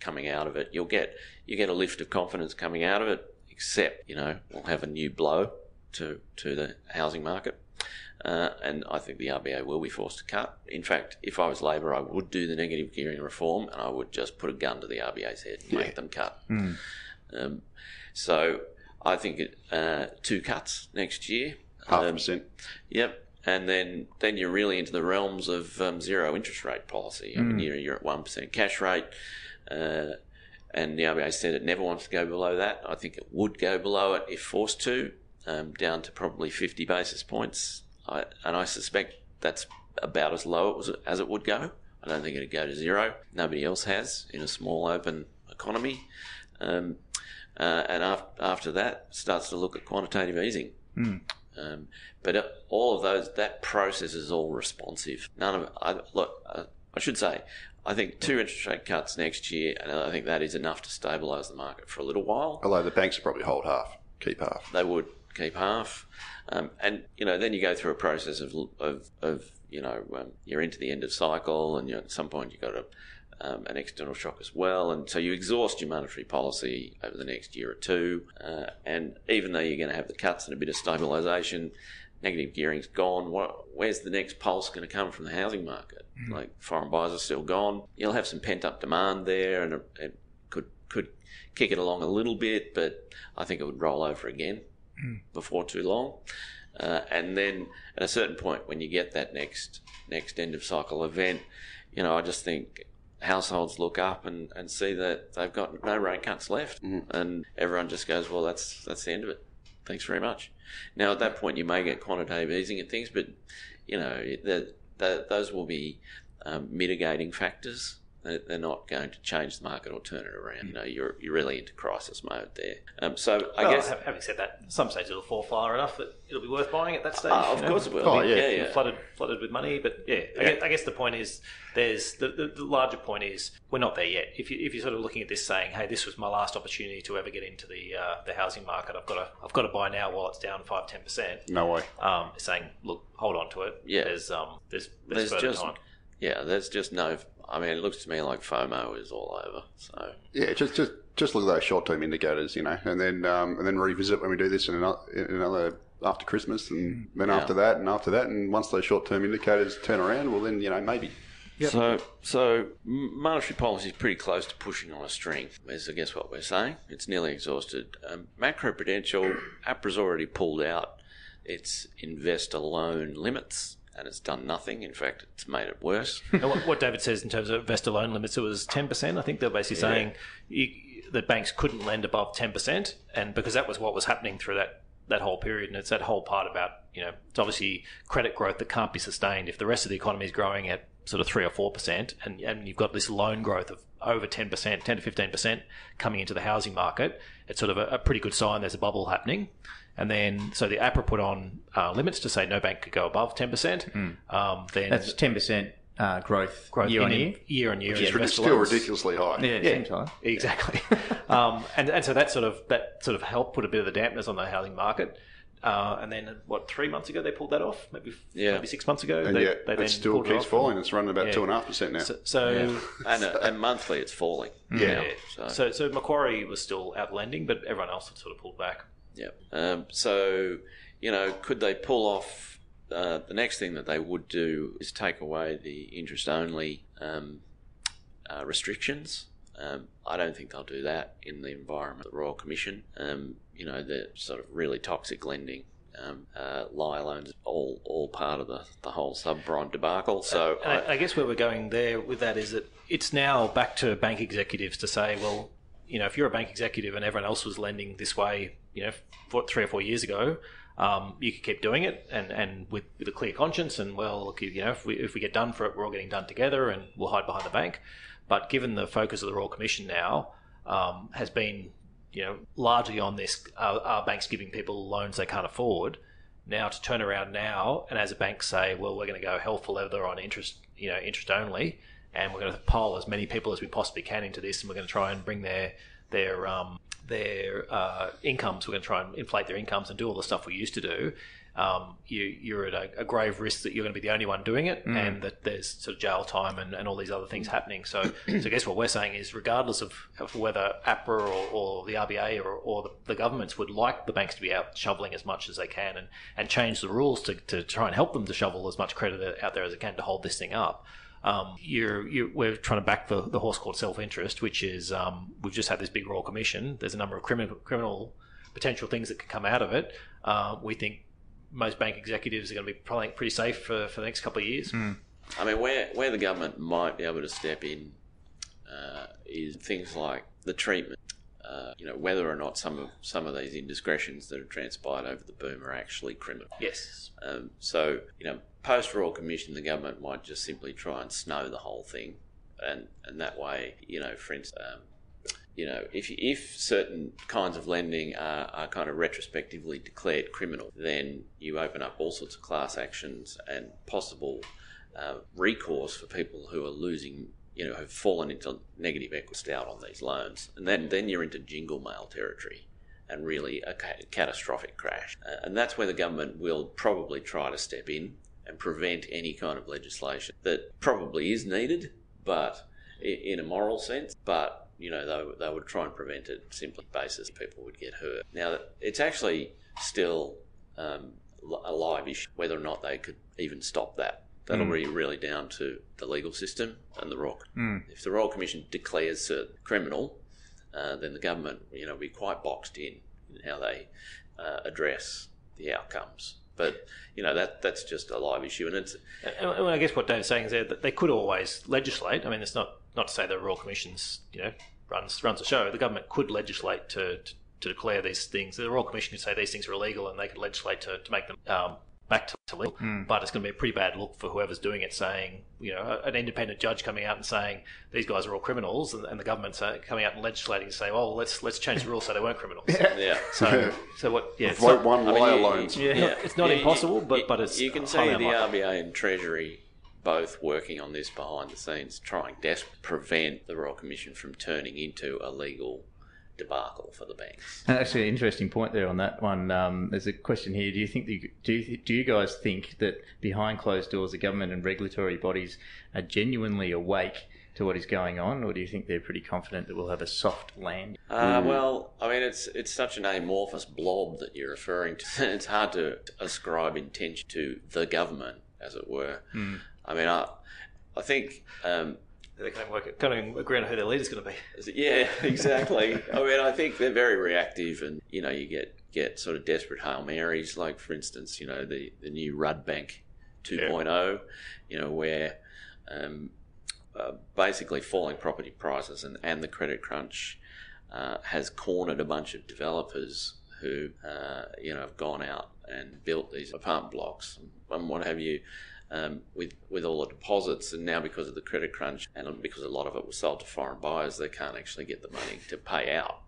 coming out of it, you'll get you get a lift of confidence coming out of it. Except, you know, we'll have a new blow to to the housing market. Uh, and I think the RBA will be forced to cut. In fact, if I was Labor, I would do the negative gearing reform and I would just put a gun to the RBA's head and make them cut. Um, so I think it, uh, two cuts next year. Half Um, percent. Yep. And then, then you're really into the realms of um, zero interest rate policy. I mean, you're, you're at 1% cash rate. Uh, and the RBA said it never wants to go below that. I think it would go below it if forced to, um, down to probably 50 basis points. I, and I suspect that's about as low as it, as it would go. I don't think it'd go to zero. Nobody else has in a small open economy. Um, uh, and af- after that, starts to look at quantitative easing. Um, but all of those, that process is all responsive. None of it. I, look, uh, I should say, I think two interest rate cuts next year, and I think that is enough to stabilise the market for a little while. Although the banks will probably hold half, keep half. They would keep half, um, and you know, then you go through a process of of, of you know, um, you're into the end of cycle, and at some point you've got a um, an external shock as well, and so you exhaust your monetary policy over the next year or two. Uh, and even though you're going to have the cuts and a bit of stabilisation, negative gearing's gone. What, where's the next pulse going to come from the housing market? Like foreign buyers are still gone. You'll have some pent up demand there, and it, it could could kick it along a little bit, but I think it would roll over again before too long. Uh, and then at a certain point, when you get that next next end of cycle event, you know, I just think households look up and, and see that they've got no rate cuts left, and everyone just goes, "Well, that's that's the end of it. Thanks very much." Now, at that point, you may get quantitative easing and things, but you know, the, the, those will be um, mitigating factors. They- They're not going to change the market or turn it around. You know, you're you're really into crisis mode there. Um, so I Well, guess, having said that, some stage it'll fall far enough that it'll be worth buying at that stage. Ah, of you know? course it will. Oh, be. yeah. yeah, You're yeah. flooded flooded with money. But yeah, I, guess, I guess the point is there's the, the, the larger point is we're not there yet. If you if you're sort of looking at this saying, hey, this was my last opportunity to ever get into the uh, the housing market, I've got to I've got to buy now while it's down five ten percent. No way. Um, saying, look, hold on to it. Yeah. there's um there's there's, There's further just time. yeah, there's just no. I mean, it looks to me like FOMO is all over. So Yeah, just just just look at those short term indicators, you know, and then um, and then revisit when we do this in another, in another after Christmas, and then Yeah. after that, and after that, and once those short term indicators turn around, well, then you know maybe. So, so monetary policy is pretty close to pushing on a string. Is I guess what we're saying. It's nearly exhausted. Um, macroprudential, APRA's already pulled out its investor loan limits, and it's done nothing. In fact, it's made it worse. What, what David says in terms of investor loan limits, it was 10%. I think they're basically saying you, that banks couldn't lend above 10%. And because that was what was happening through that, that whole period. And it's that whole part about, you know, it's obviously credit growth that can't be sustained. If the rest of the economy is growing at sort of 3 or 4%, and, and you've got this loan growth of over 10%, 10 to 15% coming into the housing market, it's sort of a, a pretty good sign there's a bubble happening. And then, so the APRA put on uh, limits to say no bank could go above 10%. Um, then That's 10% uh, growth, growth year on in- year. year on year. Which in is rid- investor still loans. ridiculously high. Yeah, Yeah. seems like. Exactly. um, and and so that sort of that sort of helped put a bit of the dampness on the housing market. Uh, and then what? Three months ago they pulled that off. Maybe Yeah. maybe six months ago. And they, yet they then it still pulled it keeps off. falling. It's running about Yeah. two and a half percent now. So, so and, uh, and monthly, it's falling. Yeah. yeah. So- So, so Macquarie was still out lending, but everyone else had sort of pulled back. Yeah. Um, so, you know, could they pull off uh, the next thing that they would do is take away the interest only um, uh, restrictions. Um, I don't think they'll do that in the environment of the Royal Commission. Um, you know, the sort of really toxic lending. Um, uh, lie loans all all part of the, the whole subprime debacle. So And I, I guess where we're going there with that is that it's now back to bank executives to say, well, you know, if you're a bank executive and everyone else was lending this way, you know, four, three or four years ago, um, you could keep doing it and, and with, with a clear conscience. And well, look, you know, if we if we get done for it, we're all getting done together, and we'll hide behind the bank. But given the focus of the Royal Commission now um, has been, you know, largely on this, are banks giving people loans they can't afford? Now to turn around now and as a bank say, well, we're going to go hell for leather on interest, you know, interest only, and we're going to pile as many people as we possibly can into this, and we're going to try and bring their their um, their uh, incomes. We're going to try and inflate their incomes and do all the stuff we used to do. Um, you, you're at a, a grave risk that you're going to be the only one doing it, and that there's sort of jail time and, and all these other things happening. So, so I guess what we're saying is, regardless of, of whether APRA or, or the RBA or, or the, the governments would like the banks to be out shoveling as much as they can and, and change the rules to, to try and help them to shovel as much credit out there as they can to hold this thing up. Um, you're, you're, we're trying to back the, the horse called self-interest, which is um, we've just had this big royal commission. There's a number of criminal, criminal potential things that could come out of it. Uh, we think most bank executives are going to be probably pretty safe for, for the next couple of years. I mean, where where the government might be able to step in uh, is things like the treatment. Uh, you know, whether or not some of some of these indiscretions that have transpired over the boom are actually criminal. Yes. Um, so, you know, post Royal Commission, the government might just simply try and snow the whole thing, and and that way, you know, for instance, um, you know, if if certain kinds of lending are, are kind of retrospectively declared criminal, then you open up all sorts of class actions and possible uh, recourse for people who are losing. You know, have fallen into negative equity out on these loans, and then then you're into jingle mail territory and really a ca- catastrophic crash. Uh, and that's where the government will probably try to step in and prevent any kind of legislation that probably is needed, but in a moral sense, but you know they, they would try and prevent it simply basis people would get hurt. Now it's actually still um, a live issue whether or not they could even stop that. That'll be really down to the legal system and the Royal. If the Royal Commission declares certain criminal, uh, then the government, you know, be quite boxed in in how they uh, address the outcomes. But you know that that's just a live issue, and it's And, and I guess what Dave's saying is there that they could always legislate. I mean, it's not not to say the Royal Commission's you know runs runs the show. The government could legislate to, to, to declare these things. The Royal Commission could say these things are illegal, and they could legislate to, to make them um, back to, to legal. Mm. But it's going to be a pretty bad look for whoever's doing it, saying you know an independent judge coming out and saying these guys are all criminals, and, and the government uh, coming out and legislating to say, well, let's let's change the rules so they weren't criminals. yeah. So so what? Yeah, it's Vote not, one I mean, loans. yeah, Yeah. it's not Yeah, impossible, you- but you- but it's you can highly see the unlikely. RBA and Treasury both working on this behind the scenes, trying desperately to prevent the Royal Commission from turning into a legal debacle for the banks. And actually, an interesting point there on that one. Um, there's a question here. Do you think the, do you, do you guys think that behind closed doors, the government and regulatory bodies are genuinely awake to what is going on, or do you think they're pretty confident that we'll have a soft land? Uh, well, I mean, it's it's such an amorphous blob that you're referring to. it's hard to ascribe intention to the government, as it were. I mean, I I think. Um, They can't work. Can't even agree on who their leader's going to be. Yeah, exactly. I mean, I think they're very reactive, and you know, you get get sort of desperate hail marys, like for instance, you know, the the new Rudd Bank 2.0, you know, where um, uh, basically falling property prices and and the credit crunch uh, has cornered a bunch of developers who uh, you know have gone out and built these apartment blocks and what have you um, with with all the deposits, and now because of the credit crunch and because a lot of it was sold to foreign buyers, they can't actually get the money to pay out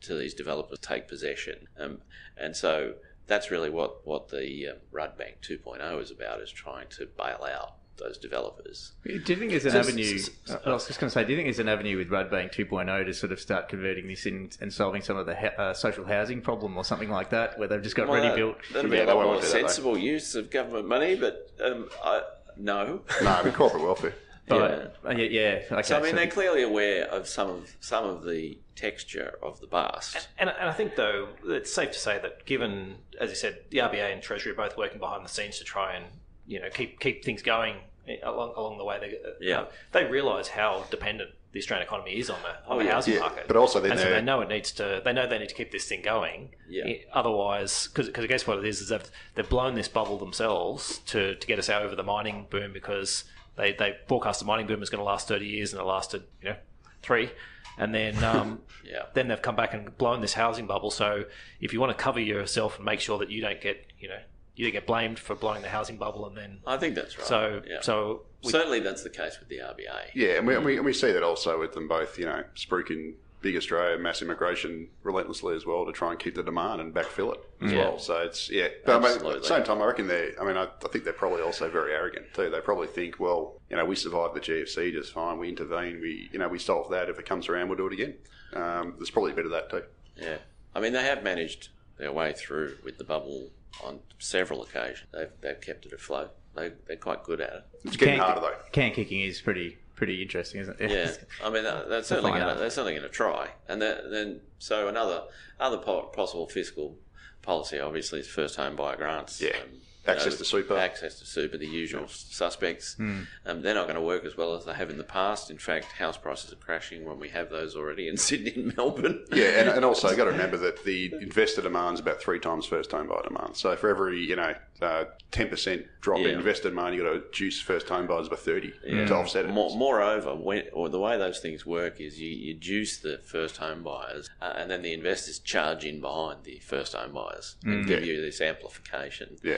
to these developers take possession, um, and so that's really what what the uh, Rudd Bank 2.0 is about: is trying to bail out those developers. Do you think there's an So- avenue? so- so- I was just going to say, do you think there's an avenue with Rudd Bank 2.0 to sort of start converting this in and solving some of the ha- uh, social housing problem or something like that, where they've just got Well, ready built? That'd be Yeah, a lot won't more do that, though. sensible use of government money, but um, I, no. No, the corporate welfare. But uh, yeah, yeah. Okay, So I mean, so- they're clearly aware of some of some of the texture of the bust. And, and I think, though, it's safe to say that given, as you said, the RBA and Treasury are both working behind the scenes to try and you know keep keep things going along along the way. They, uh, Yeah. they realise how dependent the Australian economy is on the on Oh, the yeah. housing Yeah, market. but also then and so they're- know it needs to. They know they need to keep this thing going. Yeah. Otherwise, because I guess what it is is they've they've blown this bubble themselves to to get us out over the mining boom because they they forecast the mining boom is going to last thirty years and it lasted you know three, and then um, Yeah. then they've come back and blown this housing bubble. So if you want to cover yourself and make sure that you don't get you know you don't get blamed for blowing the housing bubble and then I think that's right. so yeah. so we, certainly that's the case with the RBA. Yeah, and we, and we, and we see that also with them both, you know, spruiking big Australia, mass immigration relentlessly as well to try and keep the demand and backfill it as Yeah. well. So it's, yeah. But I mean, at the same time, I reckon they're, I mean, I, I think they're probably also very arrogant too. They probably think, well, you know, we survived the GFC just fine. We intervene. We, you know, we solve that. If it comes around, we'll do it again. Um, there's probably a bit of that too. Yeah, I mean they have managed their way through with the bubble on several occasions. They've, they've kept it afloat. They, they're quite good at it. It's getting can, harder though. Can kicking is pretty pretty interesting, isn't it? Yeah, I mean that, that's certainly gonna, they're certainly going to try, and that, then so another other po- possible fiscal policy obviously is first home buyer grants. Yeah. you Access to super. access to super, the usual suspects. Hmm. Um, they're not going to work as well as they have in the past. In fact, house prices are crashing when we have those already in Sydney and Melbourne. Yeah, and, and also got to remember that the investor demand is about three times first home buyer demand. So for every you know uh, ten percent drop Yeah. in investor demand, you got to juice first home buyers by thirty to offset it. More, moreover, when, or the way those things work is you, you juice the first home buyers, uh, and then the investors charge in behind the first home buyers and give you this amplification. Yeah,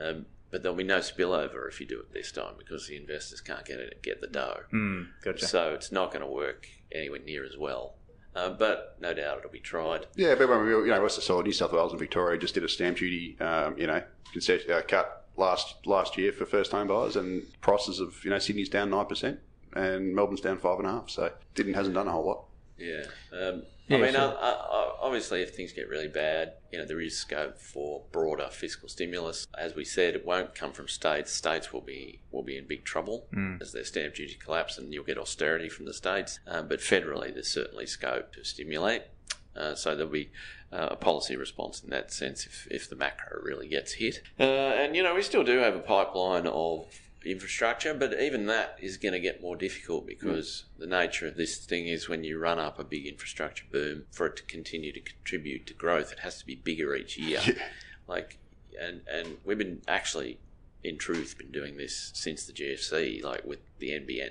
Um, but there'll be no spillover if you do it this time because the investors can't get it, get the dough. Mm, gotcha. So it's not going to work anywhere near as well. Uh, but no doubt it'll be tried. yeah, but when we, you know, West Australia, New South Wales, and Victoria just did a stamp duty, um, you know, concession, uh, cut last last year for first home buyers, and prices of you know Sydney's down nine percent, and Melbourne's down five and a half. So didn't hasn't done a whole lot. Yeah. Um, Yeah, I mean, sure. uh, uh, obviously, if things get really bad, you know, there is scope for broader fiscal stimulus. As we said, it won't come from states. States will be will be in big trouble as their stamp duty collapse, and you'll get austerity from the states. Um, but federally, there's certainly scope to stimulate. Uh, so there'll be uh, a policy response in that sense if, if the macro really gets hit. Uh, and you know, we still do have a pipeline of infrastructure, but even that is going to get more difficult because the nature of this thing is when you run up a big infrastructure boom, for it to continue to contribute to growth, it has to be bigger each year. Like, and and we've been actually, in truth, been doing this since the GFC, like with the NBN,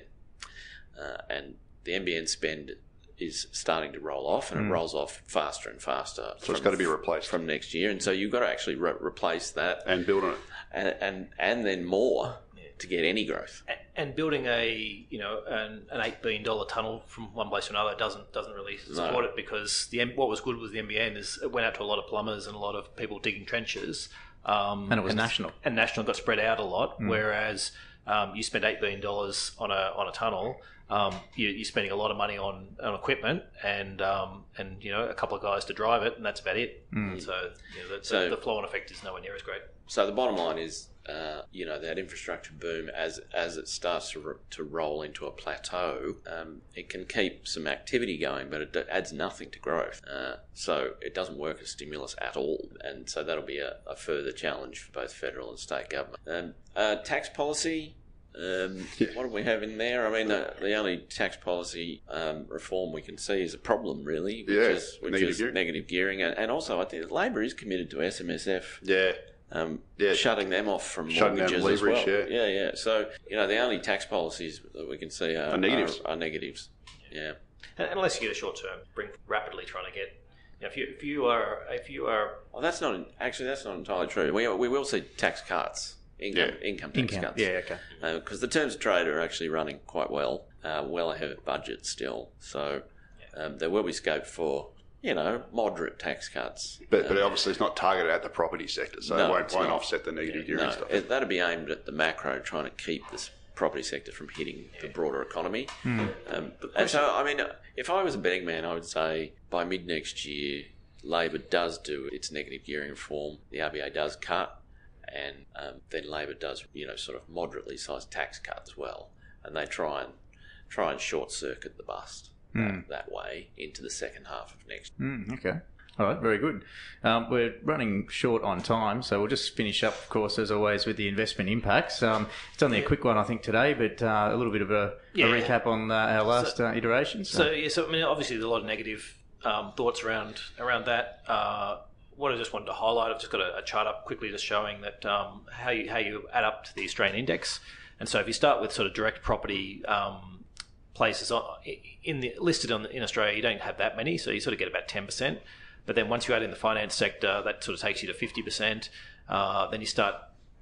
uh, and the NBN spend is starting to roll off, and it rolls off faster and faster. So it's got to be replaced. from next year, and so you've got to actually re- replace that. And build on it. and and and then more to get any growth. A- and building a you know an, an eight billion dollar tunnel from one place to another doesn't doesn't really support it because the what was good with the NBN is it went out to a lot of plumbers and a lot of people digging trenches, um, And it was national. and national got spread out a lot. Whereas um, you spend eight billion dollars on a on a tunnel, um, you, you're spending a lot of money on, on equipment and um, and you know a couple of guys to drive it, and that's about it. So, you know, the, So- the, the flow on effect is nowhere near as great. So the bottom line is, uh, you know, that infrastructure boom as as it starts to ro- to roll into a plateau, um, it can keep some activity going, but it d- adds nothing to growth. Uh, so it doesn't work as stimulus at all, and so that'll be a, a further challenge for both federal and state government. Um, uh, tax policy. Um, What do we have in there? I mean, the, the only tax policy um, reform we can see is a problem, really, which Yeah, is, which negative is gearing. negative gearing, and, and also I think Labor is committed to SMSF Yeah, um, Yeah. shutting them off from Shutting down mortgages as well. leverage, yeah, yeah. So you know, the only tax policies that we can see are, Are negatives. Are, are negatives. Yeah, And, unless you get a short term, bring rapidly trying to get. You know, if you if you are if you are well, that's not actually that's not entirely true. We we will see tax cuts, income Yeah. income tax Income. cuts. Yeah, okay. because the terms of trade are actually running quite well, uh, well ahead of budget still. So um, there will be scope for you know moderate tax cuts. but but obviously it's not targeted at the property sector, so No, it won't, won't offset the negative gearing No, stuff. it, that'd be aimed at the macro, trying to keep this property sector from hitting the broader economy. Um, and so, I mean, if I was a betting man, I would say by mid next year, Labor does do its negative gearing reform. The RBA does cut, and um, then Labor does, you know, sort of moderately sized tax cuts as well. and they try and try and short circuit the bust that, that way into the second half of next. Mm, okay. All right, very good. Um, we're running short on time, so we'll just finish up, of course, as always, with the investment impacts. Um, it's only a quick one, I think, today, but uh, a little bit of a, Yeah. a recap on uh, our last uh, iteration. So yeah, so I mean, obviously, there's a lot of negative um, thoughts around around that. Uh, what I just wanted to highlight, I've just got a, a chart up quickly, just showing that um, how you how you add up to the Australian index. And so, if you start with sort of direct property um, places on- in the listed on, in Australia, you don't have that many, so you sort of get about ten percent. But then once you add in the finance sector, that sort of takes you to fifty percent. Uh, then you start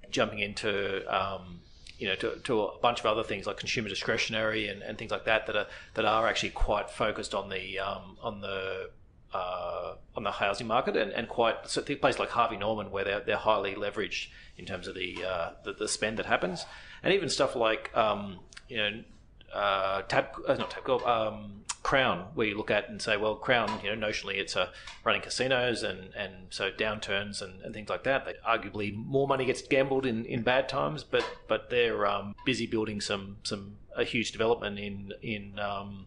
jumping into um, you know to, to a bunch of other things like consumer discretionary and, and things like that that are that are actually quite focused on the um, on the uh, on the housing market and, and quite so places like Harvey Norman where they're, they're highly leveraged in terms of the, uh, the the spend that happens and even stuff like um, you know uh, tab uh, not Tabcorp um, Crown where you look at and say well Crown you know notionally it's a running casinos and, and so downturns and, and things like that they, arguably more money gets gambled in, in bad times but but they're um, busy building some some a huge development in in um,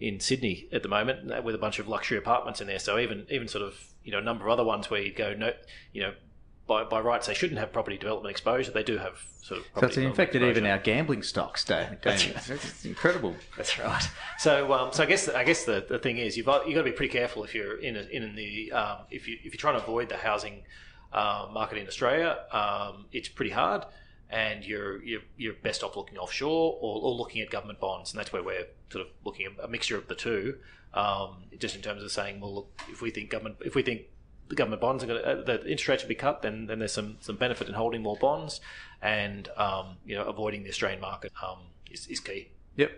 in Sydney at the moment with a bunch of luxury apartments in there. So even even sort of you know a number of other ones where you go no you know by, by rights they shouldn't have property development exposure. They do have sort of. So it's infected even our gambling stocks, Dave. Damien. It's incredible. That's right. So, um, so I guess I guess the, the thing is you've got, you've got to be pretty careful if you're in a, in the um, if you if you're trying to avoid the housing uh, market in Australia. Um, it's pretty hard, and you're you're, you're best off looking offshore or, or looking at government bonds, and that's where we're sort of looking at a mixture of the two. Um, just in terms of saying, well, look, if we think government if we think the government bonds are going to, uh, the interest rates will be cut, then then there's some some benefit in holding more bonds, and um, you know avoiding the Australian market um, is, is key. Yep.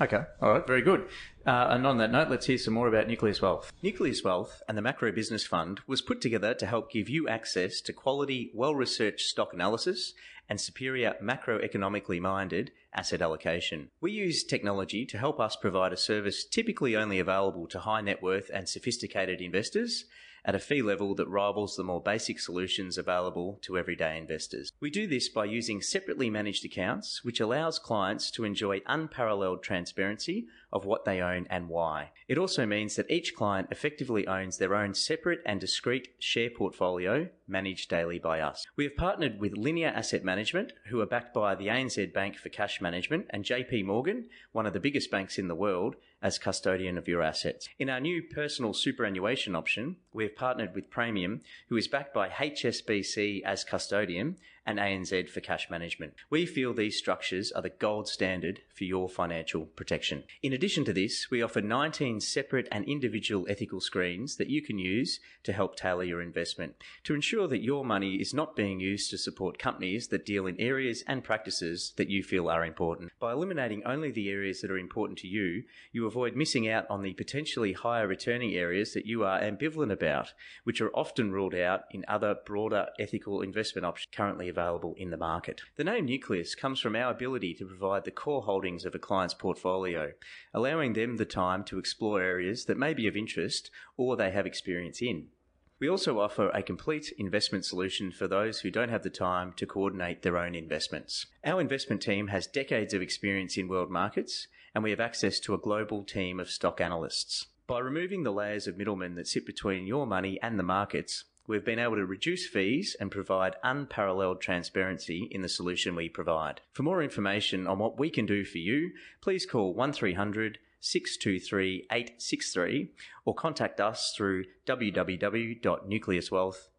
Okay. All right. Very good. Uh, and on that note, let's hear some more about Nucleus Wealth. Nucleus Wealth and the Macro Business Fund was put together to help give you access to quality, well researched stock analysis and superior macroeconomically minded asset allocation. We use technology to help us provide a service typically only available to high net worth and sophisticated investors at a fee level that rivals the more basic solutions available to everyday investors. We do this by using separately managed accounts, which allows clients to enjoy unparalleled transparency of what they own and why. It also means that each client effectively owns their own separate and discrete share portfolio managed daily by us. We have partnered with Linear Asset Management, who are backed by the ANZ Bank for Cash Management, and JP Morgan, one of the biggest banks in the world, as custodian of your assets. In our new personal superannuation option, we have partnered with Praemium, who is backed by HSBC as custodian and ANZ for cash management. We feel these structures are the gold standard for your financial protection. In addition to this, we offer 19 separate and individual ethical screens that you can use to help tailor your investment to ensure that your money is not being used to support companies that deal in areas and practices that you feel are important. By eliminating only the areas that are important to you, you avoid missing out on the potentially higher returning areas that you are ambivalent about, which are often ruled out in other broader ethical investment options currently available in the market. The name Nucleus comes from our ability to provide the core holdings of a client's portfolio, allowing them the time to explore areas that may be of interest or they have experience in. We also offer a complete investment solution for those who don't have the time to coordinate their own investments. Our investment team has decades of experience in world markets, and we have access to a global team of stock analysts. By removing the layers of middlemen that sit between your money and the markets, we've been able to reduce fees and provide unparalleled transparency in the solution we provide. For more information on what we can do for you, please call 1300 623 863 or contact us through www.nucleuswealth.com.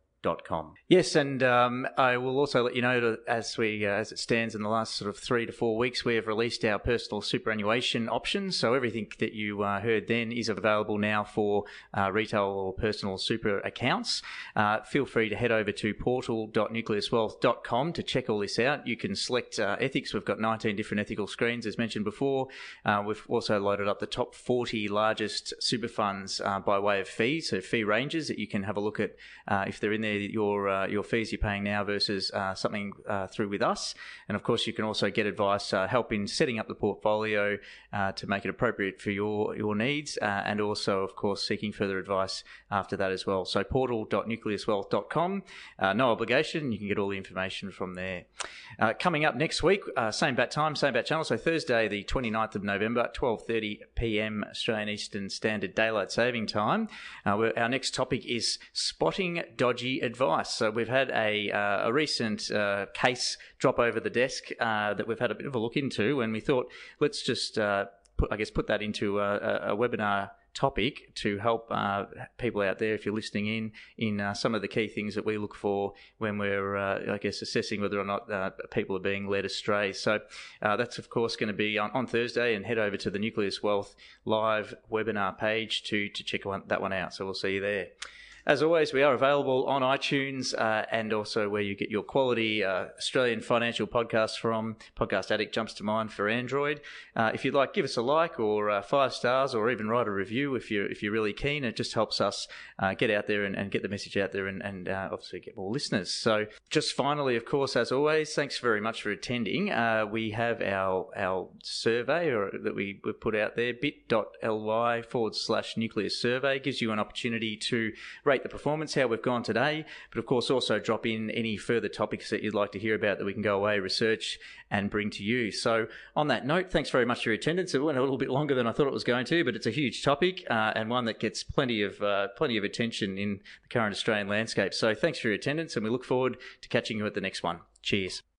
Yes, and um, I will also let you know that as we uh, as it stands in the last sort of three to four weeks, we have released our personal superannuation options. So everything that you uh, heard then is available now for uh, retail or personal super accounts. Uh, feel free to head over to portal.nucleuswealth.com to check all this out. You can select uh, ethics. We've got 19 different ethical screens, as mentioned before. Uh, we've also loaded up the top 40 largest super funds by way of fee, so fee ranges that you can have a look at if they're in there there your uh, your fees you're paying now versus uh, something uh, through with us. And of course, you can also get advice, uh, help in setting up the portfolio uh, to make it appropriate for your your needs, and also, of course, seeking further advice after that as well. So portal.nucleuswealth.com, no obligation. You can get all the information from there. coming up next week, same bat time, same bat channel. So Thursday, the 29th of November, 12:30 p.m. Australian Eastern Standard Daylight Saving Time. our next topic is spotting dodgy advice. So we've had a, uh, a recent uh, case drop over the desk uh, that we've had a bit of a look into, and we thought let's just uh, put, I guess, put that into a, a webinar topic to help uh, people out there, if you're listening in, in uh, some of the key things that we look for when we're, uh, I guess, assessing whether or not uh, people are being led astray. So that's, of course, going to be on, on, Thursday, and head over to the Nucleus Wealth live webinar page to to check one, that one out. So we'll see you there. As always, we are available on iTunes uh, and also where you get your quality uh, Australian financial podcasts from. Podcast Addict jumps to mind for Android. Uh, if you'd like, give us a like or uh, five stars, or even write a review if you're if you're really keen. It just helps us uh, get out there and, and, get the message out there, and, and uh, obviously get more listeners. So, just finally, of course, as always, thanks very much for attending. we have our our survey or, that we we put out there bit.ly forward slash nucleus survey gives you an opportunity to rate rate the performance, how we've gone today, but of course also drop in any further topics that you'd like to hear about that we can go away, research, and bring to you. So, on that note, thanks very much for your attendance. It went a little bit longer than I thought it was going to, but it's a huge topic uh, and one that gets plenty of uh, plenty of attention in the current Australian landscape. So, thanks for your attendance, and we look forward to catching you at the next one. Cheers.